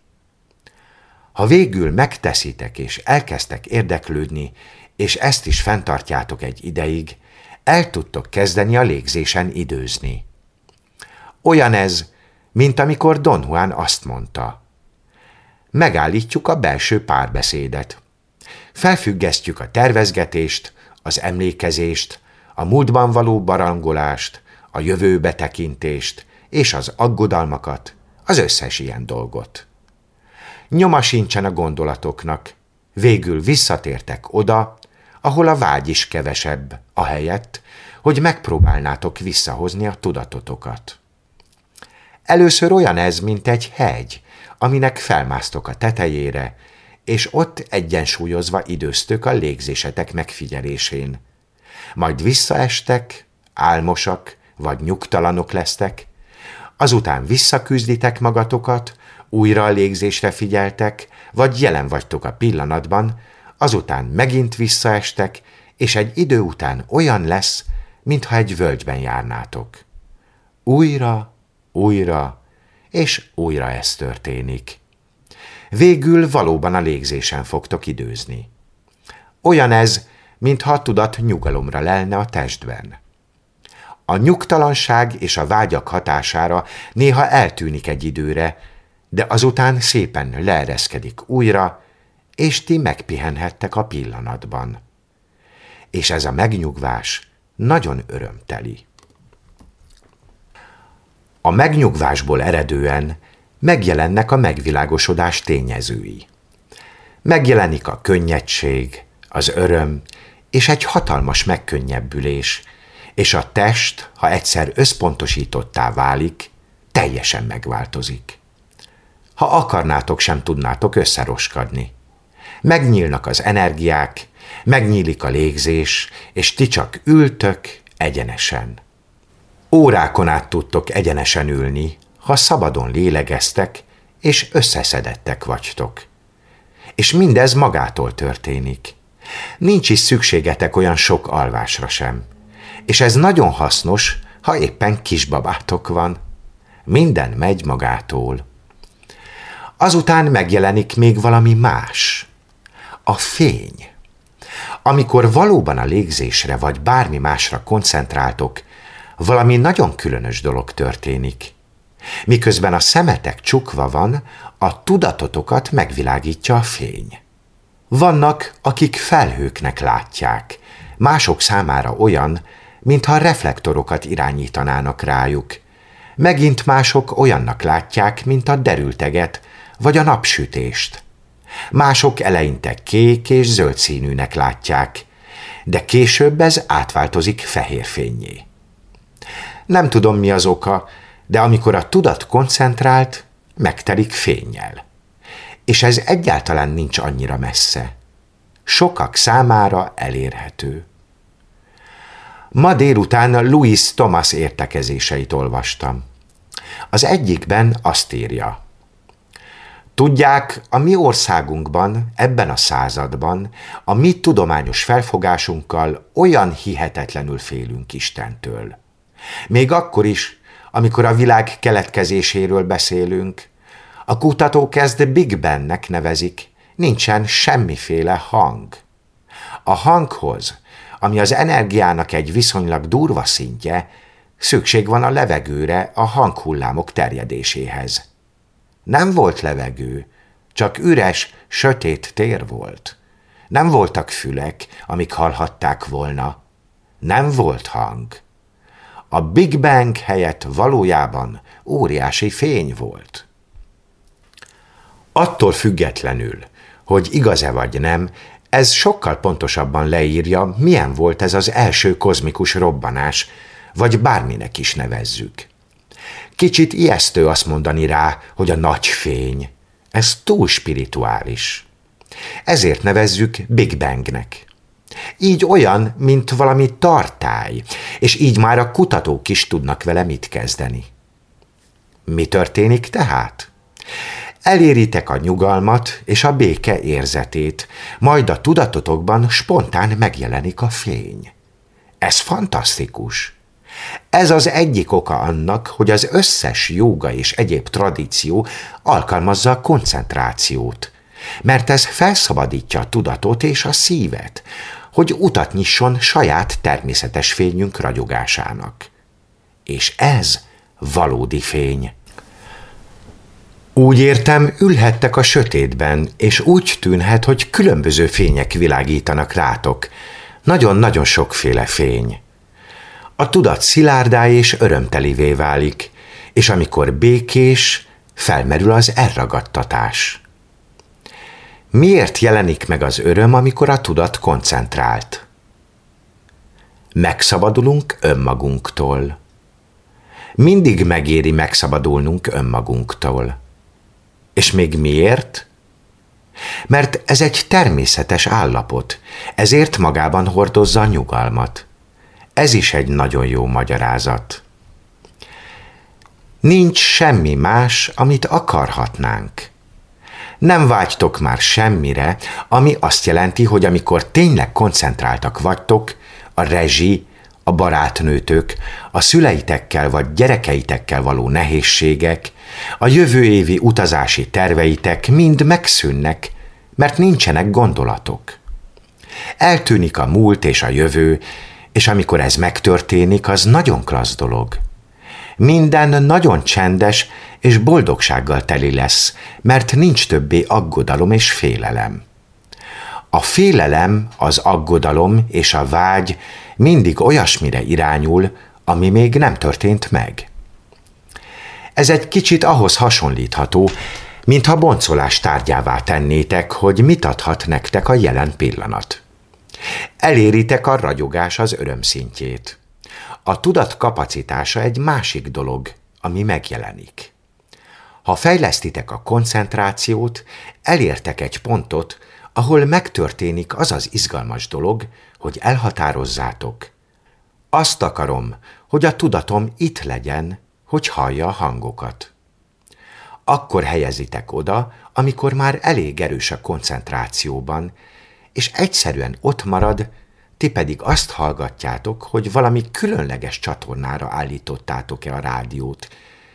Ha végül megteszitek és elkezdtek érdeklődni, és ezt is fenntartjátok egy ideig, el tudtok kezdeni a légzésen időzni. Olyan ez, mint amikor Don Juan azt mondta. Megállítjuk a belső párbeszédet. Felfüggesztjük a tervezgetést, az emlékezést, a múltban való barangolást, a jövőbe tekintést és az aggodalmakat, az összes ilyen dolgot. Nyoma sincsen a gondolatoknak, végül visszatértek oda, ahol a vágy is kevesebb, ahelyett, hogy megpróbálnátok visszahozni a tudatotokat. Először olyan ez, mint egy hegy, aminek felmásztok a tetejére, és ott egyensúlyozva időztök a légzésetek megfigyelésén. Majd visszaestek, álmosak vagy nyugtalanok lesztek, azután visszaküzditek magatokat, újra a légzésre figyeltek, vagy jelen vagytok a pillanatban, azután megint visszaestek, és egy idő után olyan lesz, mintha egy völgyben járnátok. Újra, újra, és újra ez történik. Végül valóban a légzésen fogtok időzni. Olyan ez, mintha a tudat nyugalomra lelne a testben. A nyugtalanság és a vágyak hatására néha eltűnik egy időre, de azután szépen leereszkedik újra, és ti megpihenhettek a pillanatban. És ez a megnyugvás nagyon örömteli. A megnyugvásból eredően megjelennek a megvilágosodás tényezői. Megjelenik a könnyedség, az öröm és egy hatalmas megkönnyebbülés, és a test, ha egyszer összpontosítottá válik, teljesen megváltozik. Ha akarnátok, sem tudnátok összeroskadni. Megnyílnak az energiák, megnyílik a légzés, és ti csak ültök egyenesen. Órákon át tudtok egyenesen ülni, ha szabadon lélegeztek, és összeszedettek vagytok. És mindez magától történik. Nincs is szükségetek olyan sok alvásra sem. És ez nagyon hasznos, ha éppen kisbabátok van. Minden megy magától. Azután megjelenik még valami más. A fény. Amikor valóban a légzésre vagy bármi másra koncentráltok, valami nagyon különös dolog történik. Miközben a szemetek csukva van, a tudatotokat megvilágítja a fény. Vannak, akik felhőknek látják, mások számára olyan, mintha reflektorokat irányítanának rájuk. Megint mások olyannak látják, mint a derülteget, vagy a napsütést. Mások eleinte kék és zöld színűnek látják, de később ez átváltozik fehér fényé. Nem tudom, mi az oka, de amikor a tudat koncentrált, megtelik fényjel. És ez egyáltalán nincs annyira messze. Sokak számára elérhető. Ma délután Louis Thomas értekezéseit olvastam. Az egyikben azt írja. Tudják, a mi országunkban, ebben a században, a mi tudományos felfogásunkkal olyan hihetetlenül félünk Istentől. Még akkor is, amikor a világ keletkezéséről beszélünk, a kutató kezd Big Bennek nevezik, nincsen semmiféle hang. A hanghoz, ami az energiának egy viszonylag durva szintje, szükség van a levegőre a hanghullámok terjedéséhez. Nem volt levegő, csak üres, sötét tér volt. Nem voltak fülek, amik hallhatták volna. Nem volt hang. A Big Bang helyett valójában óriási fény volt. Attól függetlenül, hogy igaz-e vagy nem, ez sokkal pontosabban leírja, milyen volt ez az első kozmikus robbanás, vagy bárminek is nevezzük. Kicsit ijesztő azt mondani rá, hogy a nagy fény. Ez túl spirituális. Ezért nevezzük Big Bangnek. Így olyan, mint valami tartály, és így már a kutatók is tudnak vele mit kezdeni. Mi történik tehát? Eléritek a nyugalmat és a béke érzetét, majd a tudatotokban spontán megjelenik a fény. Ez fantasztikus. Ez az egyik oka annak, hogy az összes jóga és egyéb tradíció alkalmazza a koncentrációt, mert ez felszabadítja a tudatot és a szívet, hogy utat nyisson saját természetes fényünk ragyogásának. És ez valódi fény. Úgy értem, ülhettek a sötétben, és úgy tűnhet, hogy különböző fények világítanak rátok. Nagyon-nagyon sokféle fény. A tudat szilárdá és örömtelivé válik, és amikor békés, felmerül az elragadtatás. Miért jelenik meg az öröm, amikor a tudat koncentrált? Megszabadulunk önmagunktól. Mindig megéri megszabadulnunk önmagunktól. És még miért? Mert ez egy természetes állapot, ezért magában hordozza a nyugalmat. Ez is egy nagyon jó magyarázat. Nincs semmi más, amit akarhatnánk. Nem vágytok már semmire, ami azt jelenti, hogy amikor tényleg koncentráltak vagytok, a rezsi, a barátnőtök, a szüleitekkel vagy gyerekeitekkel való nehézségek, a jövő évi utazási terveitek mind megszűnnek, mert nincsenek gondolatok. Eltűnik a múlt és a jövő, és amikor ez megtörténik, az nagyon klassz dolog. Minden nagyon csendes és boldogsággal teli lesz, mert nincs többé aggodalom és félelem. A félelem, az aggodalom és a vágy mindig olyasmire irányul, ami még nem történt meg. Ez egy kicsit ahhoz hasonlítható, mintha boncolás tárgyává tennétek, hogy mit adhat nektek a jelen pillanat. Eléritek a ragyogás az öröm szintjét. A tudat kapacitása egy másik dolog, ami megjelenik. Ha fejlesztitek a koncentrációt, elértek egy pontot, ahol megtörténik az az izgalmas dolog, hogy elhatározzátok. Azt akarom, hogy a tudatom itt legyen, hogy hallja a hangokat. Akkor helyezitek oda, amikor már elég erős a koncentrációban, és egyszerűen ott marad, ti pedig azt hallgatjátok, hogy valami különleges csatornára állítottátok-e a rádiót,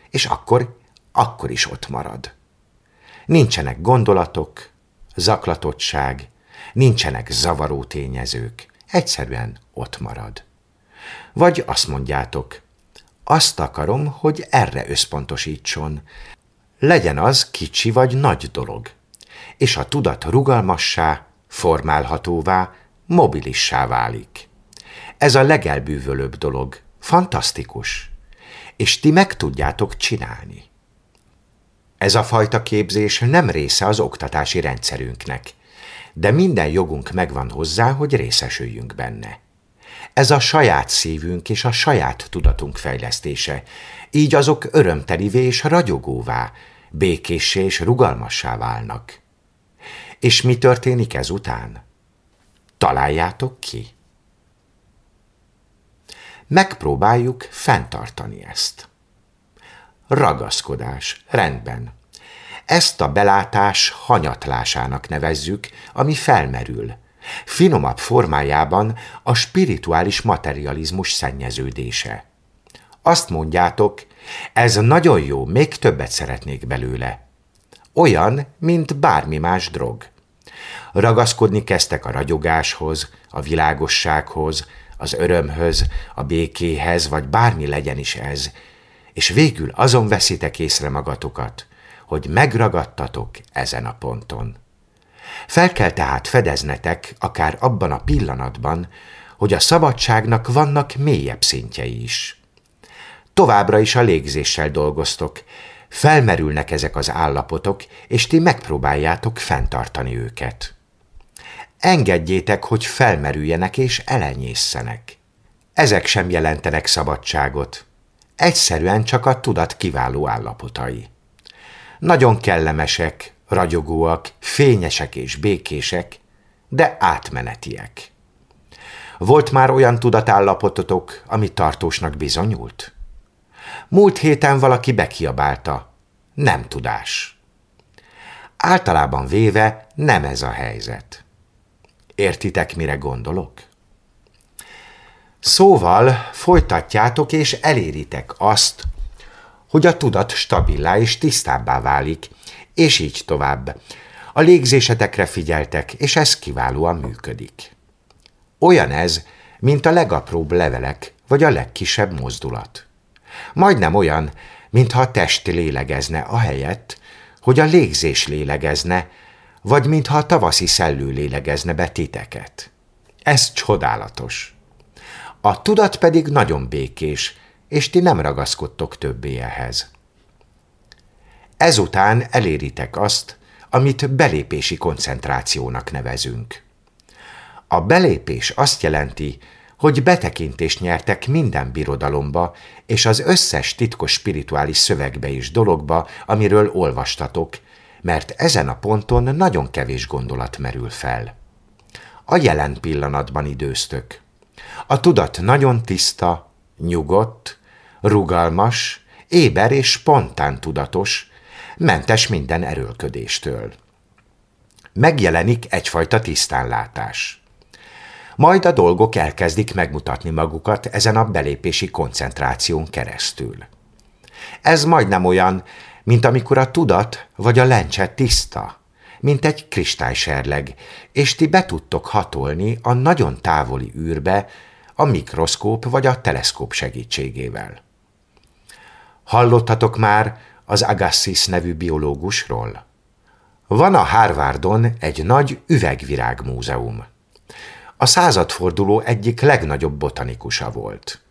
és akkor, akkor is ott marad. Nincsenek gondolatok, zaklatottság, nincsenek zavaró tényezők, egyszerűen ott marad. Vagy azt mondjátok, azt akarom, hogy erre összpontosítson. Legyen az kicsi vagy nagy dolog, és a tudat rugalmassá, formálhatóvá, mobilissá válik. Ez a legelbűvölőbb dolog, fantasztikus, és ti meg tudjátok csinálni. Ez a fajta képzés nem része az oktatási rendszerünknek, de minden jogunk megvan hozzá, hogy részesüljünk benne. Ez a saját szívünk és a saját tudatunk fejlesztése, így azok örömtelivé és ragyogóvá, békéssé és rugalmassá válnak. És mi történik ezután? Találjátok ki. Megpróbáljuk fenntartani ezt. Ragaszkodás. Rendben. Ezt a belátás hanyatlásának nevezzük, ami felmerül. Finomabb formájában a spirituális materializmus szennyeződése. Azt mondjátok, ez nagyon jó, még többet szeretnék belőle. Olyan, mint bármi más drog. Ragaszkodni kezdtek a ragyogáshoz, a világossághoz, az örömhöz, a békéhez, vagy bármi legyen is ez, és végül azon veszitek észre magatokat, hogy megragadtatok ezen a ponton. Fel kell tehát fedeznetek, akár abban a pillanatban, hogy a szabadságnak vannak mélyebb szintjei is. Továbbra is a légzéssel dolgoztok, felmerülnek ezek az állapotok, és ti megpróbáljátok fenntartani őket. Engedjétek, hogy felmerüljenek és elenyészzenek. Ezek sem jelentenek szabadságot. Egyszerűen csak a tudat kiváló állapotai. Nagyon kellemesek, ragyogóak, fényesek és békések, de átmenetiek. Volt már olyan tudatállapototok, ami tartósnak bizonyult? Múlt héten valaki bekiabálta. Nem tudás. Általában véve nem ez a helyzet. Értitek, mire gondolok? Szóval folytatjátok és eléritek azt, hogy a tudat stabilá és tisztábbá válik, és így tovább. A légzésetekre figyeltek, és ez kiválóan működik. Olyan ez, mint a legapróbb levelek, vagy a legkisebb mozdulat. Majdnem olyan, mintha a test lélegezne ahelyett, hogy a légzés lélegezne, vagy mintha a tavaszi szellő lélegezne be titeket. Ez csodálatos. A tudat pedig nagyon békés, és ti nem ragaszkodtok többé ehhez. Ezután eléritek azt, amit belépési koncentrációnak nevezünk. A belépés azt jelenti, hogy betekintést nyertek minden birodalomba, és az összes titkos spirituális szövegbe és dologba, amiről olvastatok, mert ezen a ponton nagyon kevés gondolat merül fel. A jelen pillanatban időztök. A tudat nagyon tiszta, nyugodt, rugalmas, éber és spontán tudatos, mentes minden erőlködéstől. Megjelenik egyfajta tisztánlátás. Majd a dolgok elkezdik megmutatni magukat ezen a belépési koncentráción keresztül. Ez majdnem olyan, mint amikor a tudat vagy a lencse tiszta, mint egy kristályserleg, és ti be tudtok hatolni a nagyon távoli űrbe a mikroszkóp vagy a teleszkóp segítségével. Hallottatok már az Agassiz nevű biológusról? Van a Harvardon egy nagy üvegvirágmúzeum. A századforduló egyik legnagyobb botanikusa volt.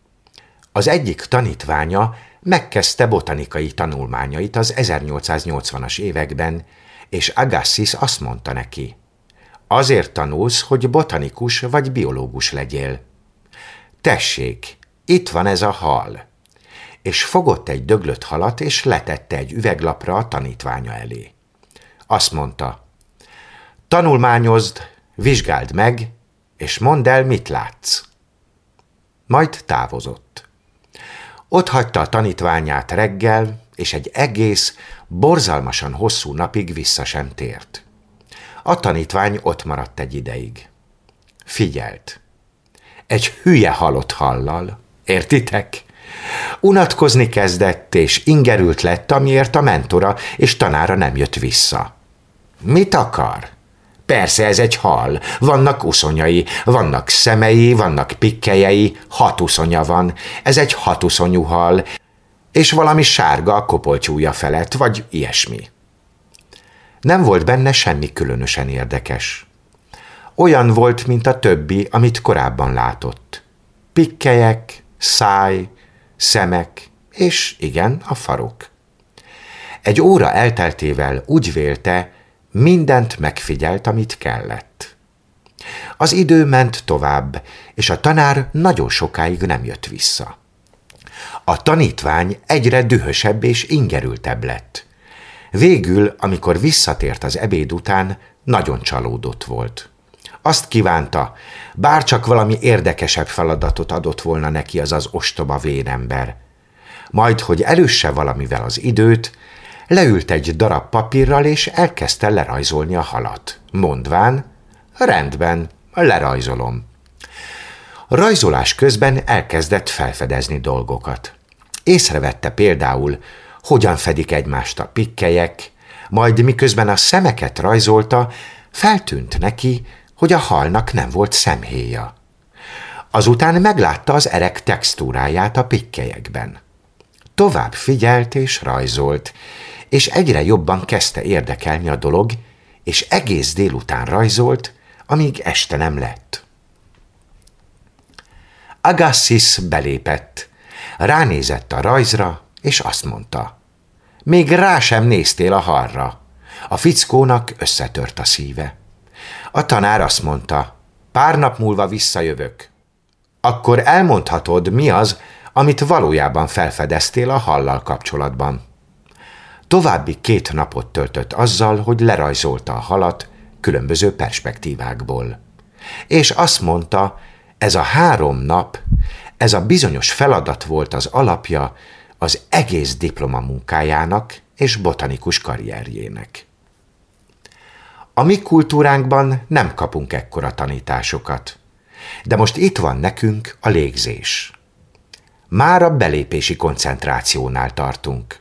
Az egyik tanítványa megkezdte botanikai tanulmányait az 1880-as években, és Agassiz azt mondta neki, azért tanulsz, hogy botanikus vagy biológus legyél. Tessék, itt van ez a hal. És fogott egy döglött halat, és letette egy üveglapra a tanítványa elé. Azt mondta, tanulmányozd, vizsgáld meg, és mondd el, mit látsz. Majd távozott. Ott hagyta a tanítványát reggel, és egy egész, borzalmasan hosszú napig vissza sem tért. A tanítvány ott maradt egy ideig. Figyelt. Egy hülye halott hallal. Értitek? Unatkozni kezdett, és ingerült lett, amiért a mentora és tanára nem jött vissza. Mit akar? Persze ez egy hal, vannak uszonyai, vannak szemei, vannak pikkelyei, hat uszonya van, ez egy hatuszonyú hal, és valami sárga a kopoltyúja felett, vagy ilyesmi. Nem volt benne semmi különösen érdekes. Olyan volt, mint a többi, amit korábban látott. Pikkelyek, száj, szemek, és igen, a farok. Egy óra elteltével úgy vélte, mindent megfigyelt, amit kellett. Az idő ment tovább, és a tanár nagyon sokáig nem jött vissza. A tanítvány egyre dühösebb és ingerültebb lett. Végül, amikor visszatért az ebéd után, nagyon csalódott volt. Azt kívánta, bár csak valami érdekesebb feladatot adott volna neki az az ostoba vérember. Majd, hogy elősse valamivel az időt, leült egy darab papírral, és elkezdte lerajzolni a halat. Mondván, rendben, lerajzolom. A rajzolás közben elkezdett felfedezni dolgokat. Észrevette például, hogyan fedik egymást a pikkelyek, majd miközben a szemeket rajzolta, feltűnt neki, hogy a halnak nem volt szemhéja. Azután meglátta az erek textúráját a pikkelyekben. Tovább figyelt és rajzolt, és egyre jobban kezdte érdekelni a dolog, és egész délután rajzolt, amíg este nem lett. Agassiz belépett, ránézett a rajzra, és azt mondta, még rá sem néztél a harra. A fickónak összetört a szíve. A tanár azt mondta, pár nap múlva visszajövök. Akkor elmondhatod, mi az, amit valójában felfedeztél a hallal kapcsolatban. További két napot töltött azzal, hogy lerajzolta a halat különböző perspektívákból. És azt mondta, ez a három nap, ez a bizonyos feladat volt az alapja az egész diplomamunkájának és botanikus karrierjének. A mi kultúránkban nem kapunk ekkora tanításokat, de most itt van nekünk a légzés. Már a belépési koncentrációnál tartunk.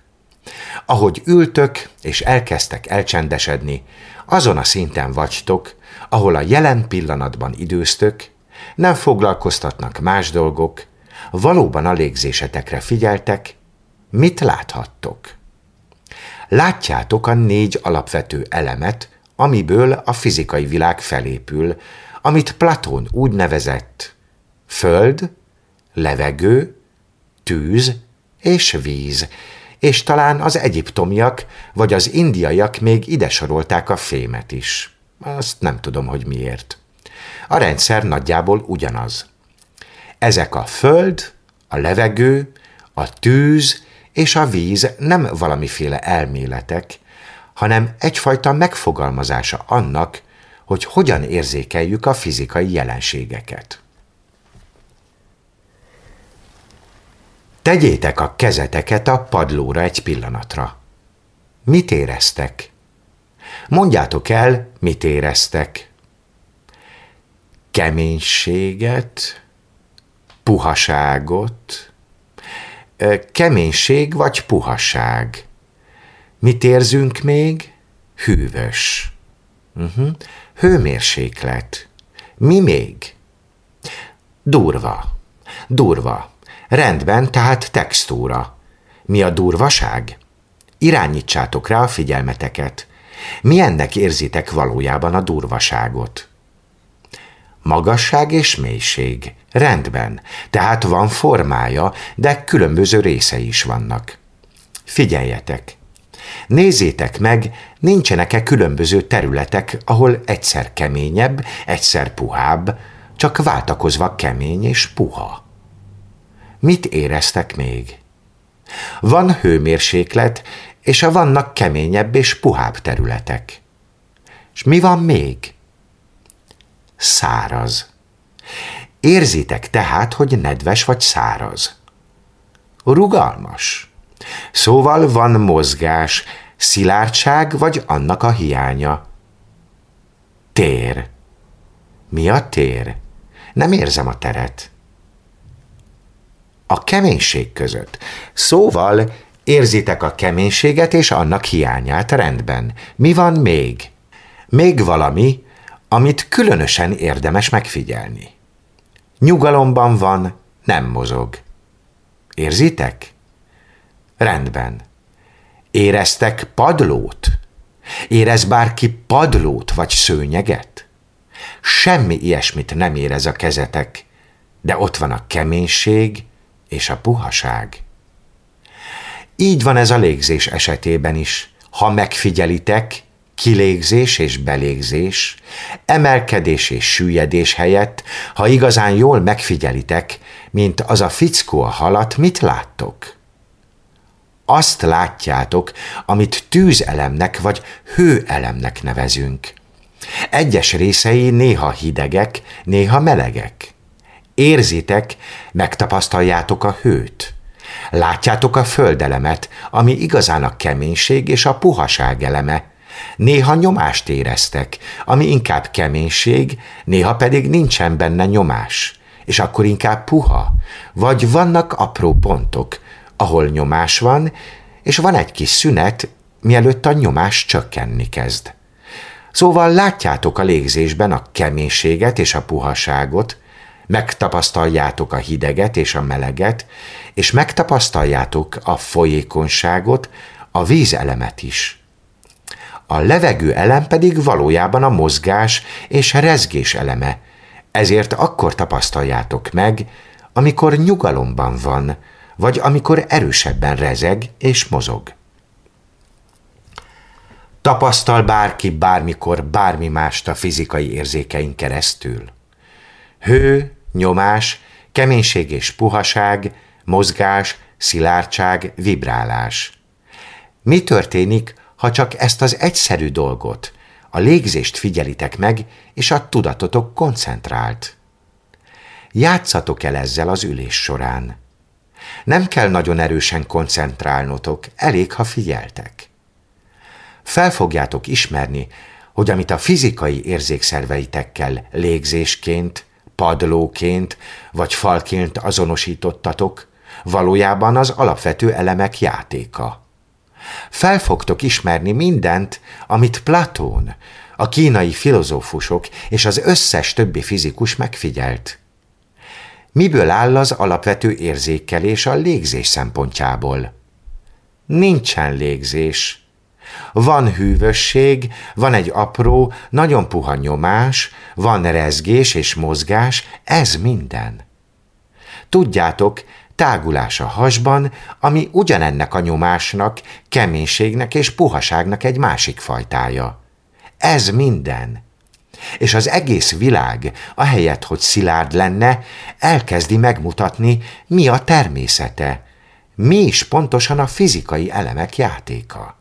Ahogy ültök és elkezdtek elcsendesedni, azon a szinten vagytok, ahol a jelen pillanatban időztök, nem foglalkoztatnak más dolgok, valóban a légzésetekre figyeltek, mit láthattok? Látjátok a négy alapvető elemet, amiből a fizikai világ felépül, amit Platón úgy nevezett föld, levegő, tűz és víz, és talán az egyiptomiak vagy az indiaiak még ide sorolták a fémet is. Azt nem tudom, hogy miért. A rendszer nagyjából ugyanaz. Ezek a föld, a levegő, a tűz és a víz nem valamiféle elméletek, hanem egyfajta megfogalmazása annak, hogy hogyan érzékeljük a fizikai jelenségeket. Tegyétek a kezeteket a padlóra egy pillanatra. Mit éreztek? Mondjátok el, mit éreztek. Keménységet, puhaságot, keménység vagy puhaság. Mit érzünk még? Hűvös. Uh-huh. Hőmérséklet. Mi még? Durva. Durva. Rendben, tehát textúra. Mi a durvaság? Irányítsátok rá a figyelmeteket. Milyennek érzitek valójában a durvaságot? Magasság és mélység. Rendben, tehát van formája, de különböző részei is vannak. Figyeljetek! Nézzétek meg, nincsenek-e különböző területek, ahol egyszer keményebb, egyszer puhább, csak váltakozva kemény és puha. Mit éreztek még? Van hőmérséklet, és a vannak keményebb és puhább területek. És mi van még? Száraz. Érzitek tehát, hogy nedves vagy száraz. Rugalmas. Szóval van mozgás, szilárdság vagy annak a hiánya. Tér. Mi a tér? Nem érzem a teret. A keménység között. Szóval érzitek a keménységet és annak hiányát rendben. Mi van még? Még valami, amit különösen érdemes megfigyelni. Nyugalomban van, nem mozog. Érzitek? Rendben. Éreztek padlót? Érez bárki padlót vagy szőnyeget? Semmi ilyesmit nem érez a kezetek, de ott van a keménység és a puhaság. Így van ez a légzés esetében is. Ha megfigyelitek, kilégzés és belégzés, emelkedés és süllyedés helyett, ha igazán jól megfigyelitek, mint az a fickó a halat, mit láttok? Azt látjátok, amit tűzelemnek vagy hőelemnek nevezünk. Egyes részei néha hidegek, néha melegek. Érzitek, megtapasztaljátok a hőt. Látjátok a földelemet, ami igazán a keménység és a puhaság eleme. Néha nyomást éreztek, ami inkább keménység, néha pedig nincsen benne nyomás, és akkor inkább puha, vagy vannak apró pontok, ahol nyomás van, és van egy kis szünet, mielőtt a nyomás csökkenni kezd. Szóval látjátok a légzésben a keménységet és a puhaságot, megtapasztaljátok a hideget és a meleget, és megtapasztaljátok a folyékonyságot, a vízelemet is. A levegő elem pedig valójában a mozgás és a rezgés eleme, ezért akkor tapasztaljátok meg, amikor nyugalomban van, vagy amikor erősebben rezeg és mozog. Tapasztal bárki bármikor bármi mást a fizikai érzékeink keresztül. Hő, nyomás, keménység és puhaság, mozgás, szilárdság, vibrálás. Mi történik, ha csak ezt az egyszerű dolgot, a légzést figyelitek meg, és a tudatotok koncentrált? Játszatok el ezzel az ülés során. Nem kell nagyon erősen koncentrálnotok, elég, ha figyeltek. Fel fogjátok ismerni, hogy amit a fizikai érzékszerveitekkel légzésként, padlóként vagy falként azonosítottatok, valójában az alapvető elemek játéka. Fel fogtok ismerni mindent, amit Platón, A kínai filozófusok és az összes többi fizikus megfigyelt. Miből áll az alapvető érzékelés a légzés szempontjából? Nincsen légzés. Van hűvösség, van egy apró, nagyon puha nyomás, van rezgés és mozgás, ez minden. Tudjátok, tágulás a hasban, ami ugyanennek a nyomásnak, keménységnek és puhaságnak egy másik fajtája. Ez minden. És az egész világ, ahelyett, hogy szilárd lenne, elkezdi megmutatni, mi a természete, mi is pontosan a fizikai elemek játéka.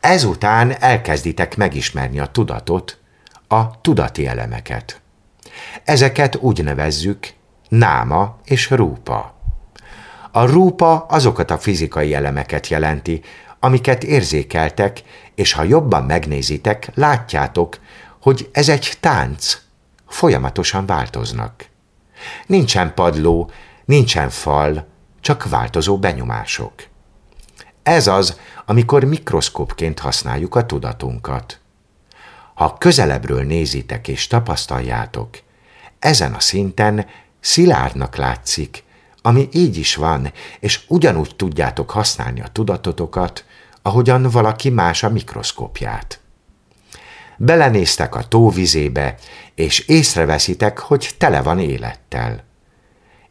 Ezután elkezditek megismerni a tudatot, a tudati elemeket. Ezeket úgy nevezzük náma és rúpa. A rúpa azokat a fizikai elemeket jelenti, amiket érzékeltek, és ha jobban megnézitek, látjátok, hogy ez egy tánc, folyamatosan változnak. Nincsen padló, nincsen fal, csak változó benyomások. Ez az, amikor mikroszkópként használjuk a tudatunkat. Ha közelebbről nézitek és tapasztaljátok, ezen a szinten szilárdnak látszik, ami így is van, és ugyanúgy tudjátok használni a tudatotokat, ahogyan valaki más a mikroszkópját. Belenéztek a tóvizébe, és észreveszitek, hogy tele van élettel.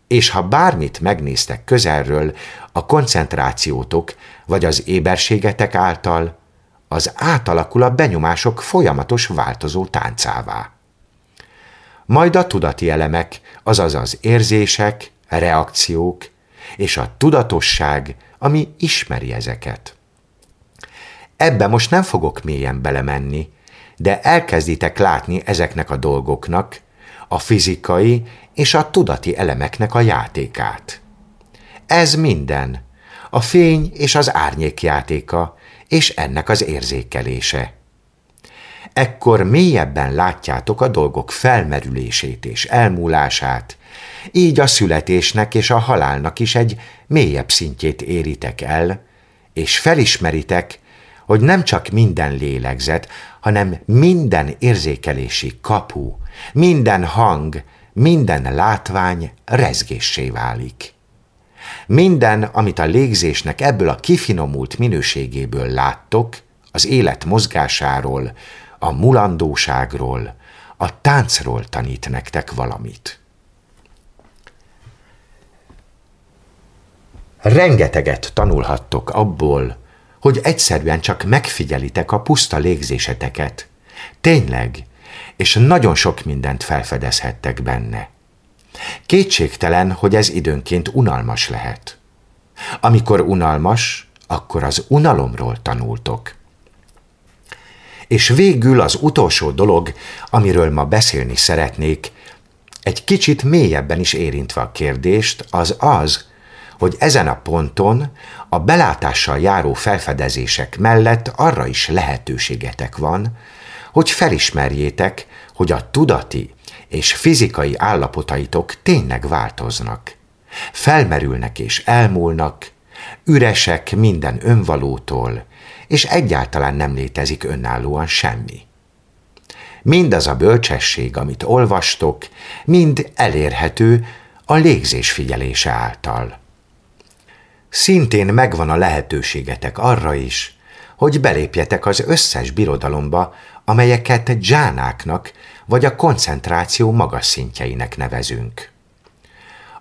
És ha bármit megnéztek közelről, a koncentrációtok vagy az éberségetek által, az átalakul a benyomások folyamatos változó táncává. Majd a tudati elemek, azaz az érzések, reakciók és a tudatosság, ami ismeri ezeket. Ebbe most nem fogok mélyen belemenni, de elkezditek látni ezeknek a dolgoknak, a fizikai és a tudati elemeknek a játékát. Ez minden, a fény és az árnyék játéka, és ennek az érzékelése. Ekkor mélyebben látjátok a dolgok felmerülését és elmúlását, így a születésnek és a halálnak is egy mélyebb szintjét éritek el, és felismeritek, hogy nem csak minden lélegzet, hanem minden érzékelési kapu, minden hang, minden látvány rezgéssé válik. Minden, amit a légzésnek ebből a kifinomult minőségéből láttok, az élet mozgásáról, a mulandóságról, a táncról tanít nektek valamit. Rengeteget tanulhattok abból, hogy egyszerűen csak megfigyelitek a puszta légzéseteket. Tényleg, és nagyon sok mindent felfedezhettek benne. Kétségtelen, hogy ez időnként unalmas lehet. Amikor unalmas, akkor az unalomról tanultok. És végül az utolsó dolog, amiről ma beszélni szeretnék, egy kicsit mélyebben is érintve a kérdést, az az, hogy ezen a ponton a belátással járó felfedezések mellett arra is lehetőségetek van, hogy felismerjétek, hogy a tudati és fizikai állapotaitok tényleg változnak. Felmerülnek és elmúlnak, üresek minden önvalótól, és egyáltalán nem létezik önállóan semmi. Mindaz a bölcsesség, amit olvastok, mind elérhető a légzés figyelése által. Szintén megvan a lehetőségetek arra is, hogy belépjetek az összes birodalomba, amelyeket dzsánáknak vagy a koncentráció magas szintjeinek nevezünk.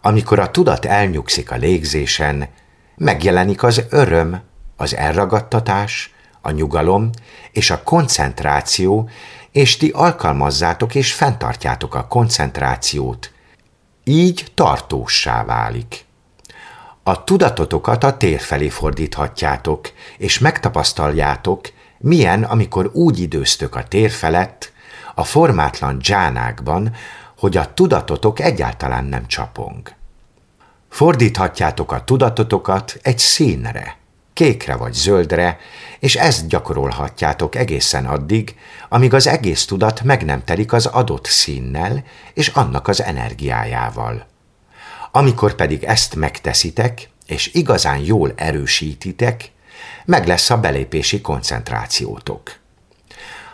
Amikor a tudat elnyugszik a légzésen, megjelenik az öröm, az elragadtatás, a nyugalom és a koncentráció, és ti alkalmazzátok és fenntartjátok a koncentrációt. Így tartóssá válik. A tudatotokat a tér felé fordíthatjátok, és megtapasztaljátok, milyen, amikor úgy időztök a tér felett, a formátlan dzsánákban, hogy a tudatotok egyáltalán nem csapong. Fordíthatjátok a tudatotokat egy színre, kékre vagy zöldre, és ezt gyakorolhatjátok egészen addig, amíg az egész tudat meg nem telik az adott színnel és annak az energiájával. Amikor pedig ezt megteszitek, és igazán jól erősítitek, meg lesz a belépési koncentrációtok.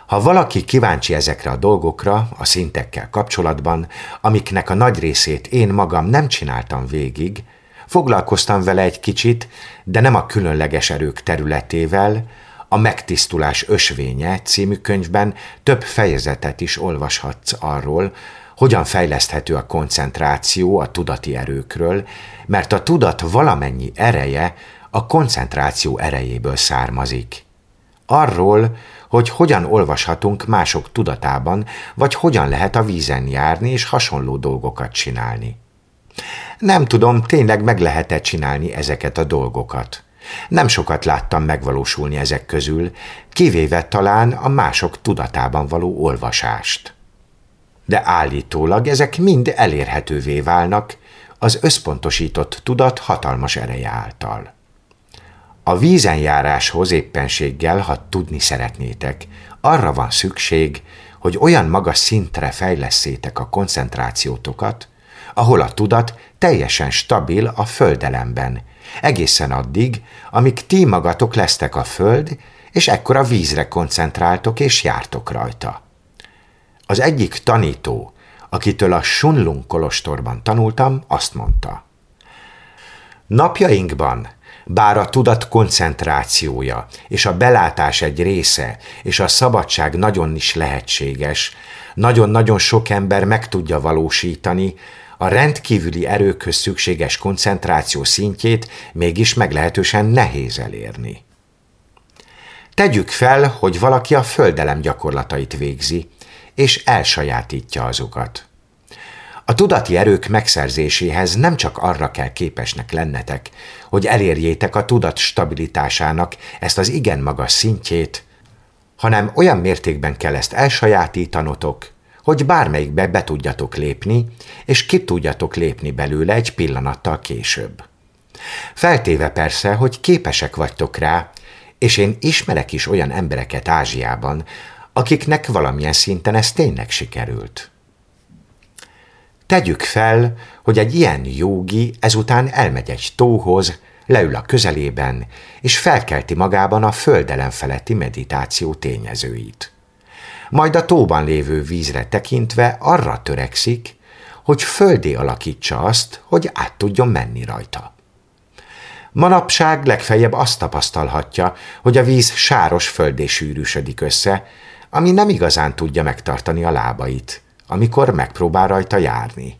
Ha valaki kíváncsi ezekre a dolgokra, a szintekkel kapcsolatban, amiknek a nagy részét én magam nem csináltam végig, foglalkoztam vele egy kicsit, de nem a különleges erők területével, a Megtisztulás ösvénye című könyvben több fejezetet is olvashatsz arról, hogyan fejleszthető a koncentráció a tudati erőkről, mert a tudat valamennyi ereje a koncentráció erejéből származik. Arról, hogy hogyan olvashatunk mások tudatában, vagy hogyan lehet a vízen járni és hasonló dolgokat csinálni. Nem tudom, tényleg meg lehet-e csinálni ezeket a dolgokat. Nem sokat láttam megvalósulni ezek közül, kivéve talán a mások tudatában való olvasást. De állítólag ezek mind elérhetővé válnak az összpontosított tudat hatalmas ereje által. A vízenjáráshoz éppenséggel, ha tudni szeretnétek, arra van szükség, hogy olyan magas szintre fejleszétek a koncentrációtokat, ahol a tudat teljesen stabil a földelemben, egészen addig, amíg ti magatok lesztek a föld, és ekkor a vízre koncentráltok és jártok rajta. Az egyik tanító, akitől a Sunlung kolostorban tanultam, azt mondta. Napjainkban bár a tudat koncentrációja és a belátás egy része és a szabadság nagyon is lehetséges, nagyon-nagyon sok ember meg tudja valósítani, a rendkívüli erőkhöz szükséges koncentráció szintjét mégis meglehetősen nehéz elérni. Tegyük fel, hogy valaki a földelem gyakorlatait végzi, és elsajátítja azokat. A tudati erők megszerzéséhez nem csak arra kell képesnek lennetek, hogy elérjétek a tudat stabilitásának ezt az igen magas szintjét, hanem olyan mértékben kell ezt elsajátítanotok, hogy bármelyikbe be tudjatok lépni, és ki tudjatok lépni belőle egy pillanattal később. Feltéve persze, hogy képesek vagytok rá, és én ismerek is olyan embereket Ázsiában, akiknek valamilyen szinten ez tényleg sikerült. Tegyük fel, hogy egy ilyen jógi ezután elmegy egy tóhoz, leül a közelében, és felkelti magában a földelen feletti meditáció tényezőit. Majd a tóban lévő vízre tekintve arra törekszik, hogy földé alakítsa azt, hogy át tudjon menni rajta. Manapság legfeljebb azt tapasztalhatja, hogy a víz sáros földé sűrűsödik össze, ami nem igazán tudja megtartani a lábait, amikor megpróbál rajta járni.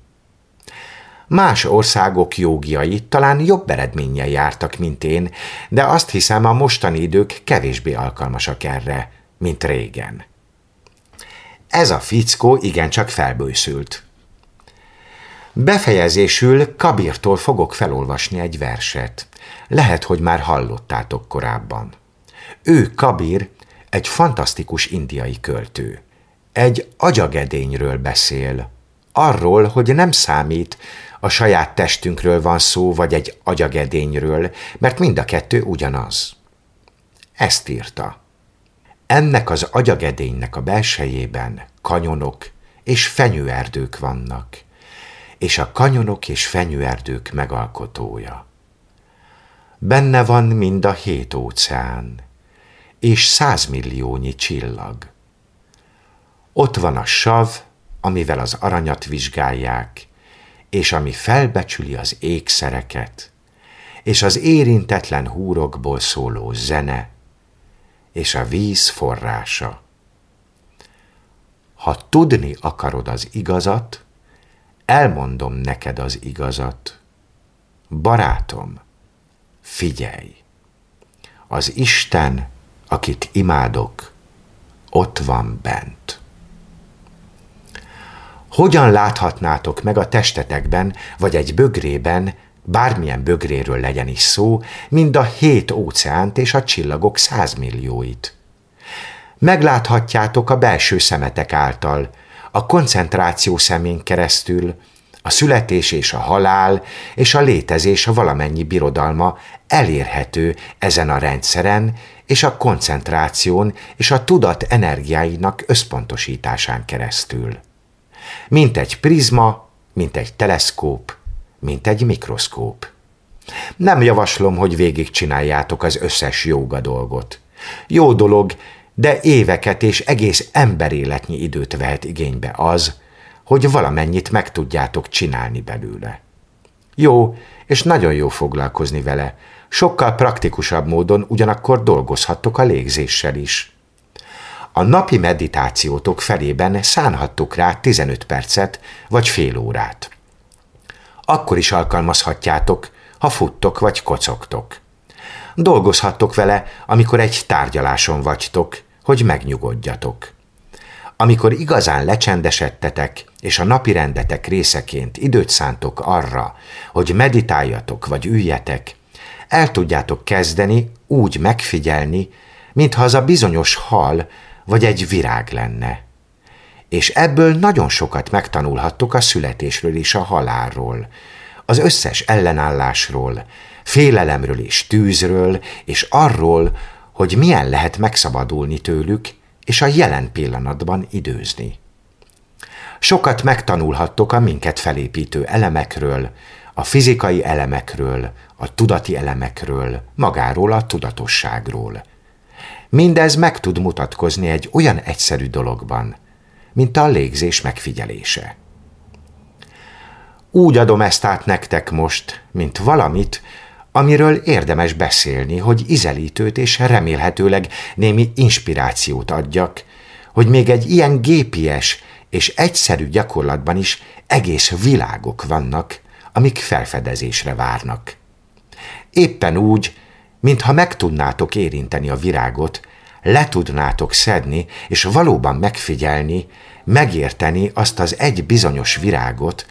Más országok jogiai talán jobb eredménnyel jártak, mint én, de azt hiszem a mostani idők kevésbé alkalmasak erre, mint régen. Ez a fickó igencsak felbőszült. Befejezésül Kabirtól fogok felolvasni egy verset. Lehet, hogy már hallottátok korábban. Ő Kabir egy fantasztikus indiai költő. Egy agyagedényről beszél. Arról, hogy nem számít, a saját testünkről van szó, vagy egy agyagedényről, mert mind a kettő ugyanaz. Ezt írta. Ennek az agyagedénynek a belsejében kanyonok és fenyőerdők vannak, és a kanyonok és fenyőerdők megalkotója. Benne van mind a hét óceán, és százmilliónyi csillag. Ott van a sav, amivel az aranyat vizsgálják, és ami felbecsüli az ékszereket, és az érintetlen húrokból szóló zene, és a víz forrása. Ha tudni akarod az igazat, elmondom neked az igazat. Barátom, figyelj! Az Isten, akit imádok, ott van bent. Hogyan láthatnátok meg a testetekben, vagy egy bögrében, bármilyen bögréről legyen is szó, mind a hét óceánt és a csillagok százmillióit? Megláthatjátok a belső szemetek által, a koncentráció szemén keresztül, a születés és a halál és a létezés a valamennyi birodalma elérhető ezen a rendszeren és a koncentráción és a tudat energiáinak összpontosításán keresztül mint egy prizma, mint egy teleszkóp, mint egy mikroszkóp. Nem javaslom, hogy végigcsináljátok az összes jóga dolgot. Jó dolog, de éveket és egész emberéletnyi időt vehet igénybe az, hogy valamennyit meg tudjátok csinálni belőle. Jó, és nagyon jó foglalkozni vele, sokkal praktikusabb módon ugyanakkor dolgozhattok a légzéssel is. A napi meditációtok felében szánhattok rá 15 percet vagy fél órát. Akkor is alkalmazhatjátok, ha futtok vagy kocogtok. Dolgozhattok vele, amikor egy tárgyaláson vagytok, hogy megnyugodjatok. Amikor igazán lecsendesedtetek, és a napi rendetek részeként időt szántok arra, hogy meditáljatok vagy üljetek, el tudjátok kezdeni úgy megfigyelni, mintha az a bizonyos hal vagy egy virág lenne. És ebből nagyon sokat megtanulhattok a születésről és a halálról, az összes ellenállásról, félelemről és tűzről, és arról, hogy milyen lehet megszabadulni tőlük, és a jelen pillanatban időzni. Sokat megtanulhattok a minket felépítő elemekről, a fizikai elemekről, a tudati elemekről, magáról a tudatosságról. Mindez meg tud mutatkozni egy olyan egyszerű dologban, mint a légzés megfigyelése. Úgy adom ezt át nektek most, mint valamit, amiről érdemes beszélni, hogy izelítőt és remélhetőleg némi inspirációt adjak, hogy még egy ilyen gépies és egyszerű gyakorlatban is egész világok vannak, amik felfedezésre várnak. Éppen úgy, mintha meg tudnátok érinteni a virágot, le tudnátok szedni, és valóban megfigyelni, megérteni azt az egy bizonyos virágot,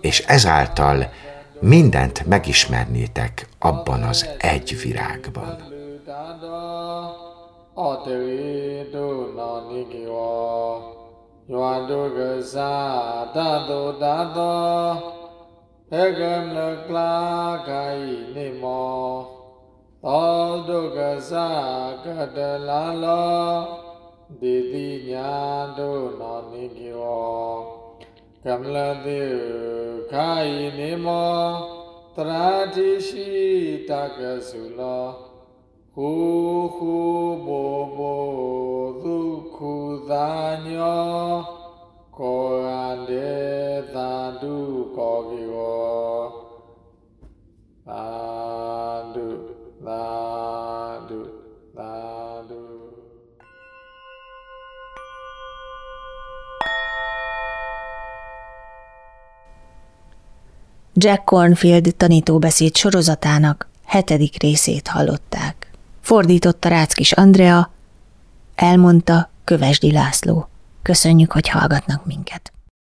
és ezáltal mindent megismernétek abban az egy virágban. သောတုကစကတလလောဒေတိညာတို့နောနိကေဝကမလတိခာယိနေမောတရာတိရှိတကဆုလောဟုခုဘောဘောဒုခုသာညောကောရတေသာတုကောကေဝအာ la do Jack Cornfield tanítóbeszéd sorozatának hetedik részét hallották. Fordította Ráckis Andrea, elmondta Kövesdi László. Köszönjük, hogy hallgatnak minket.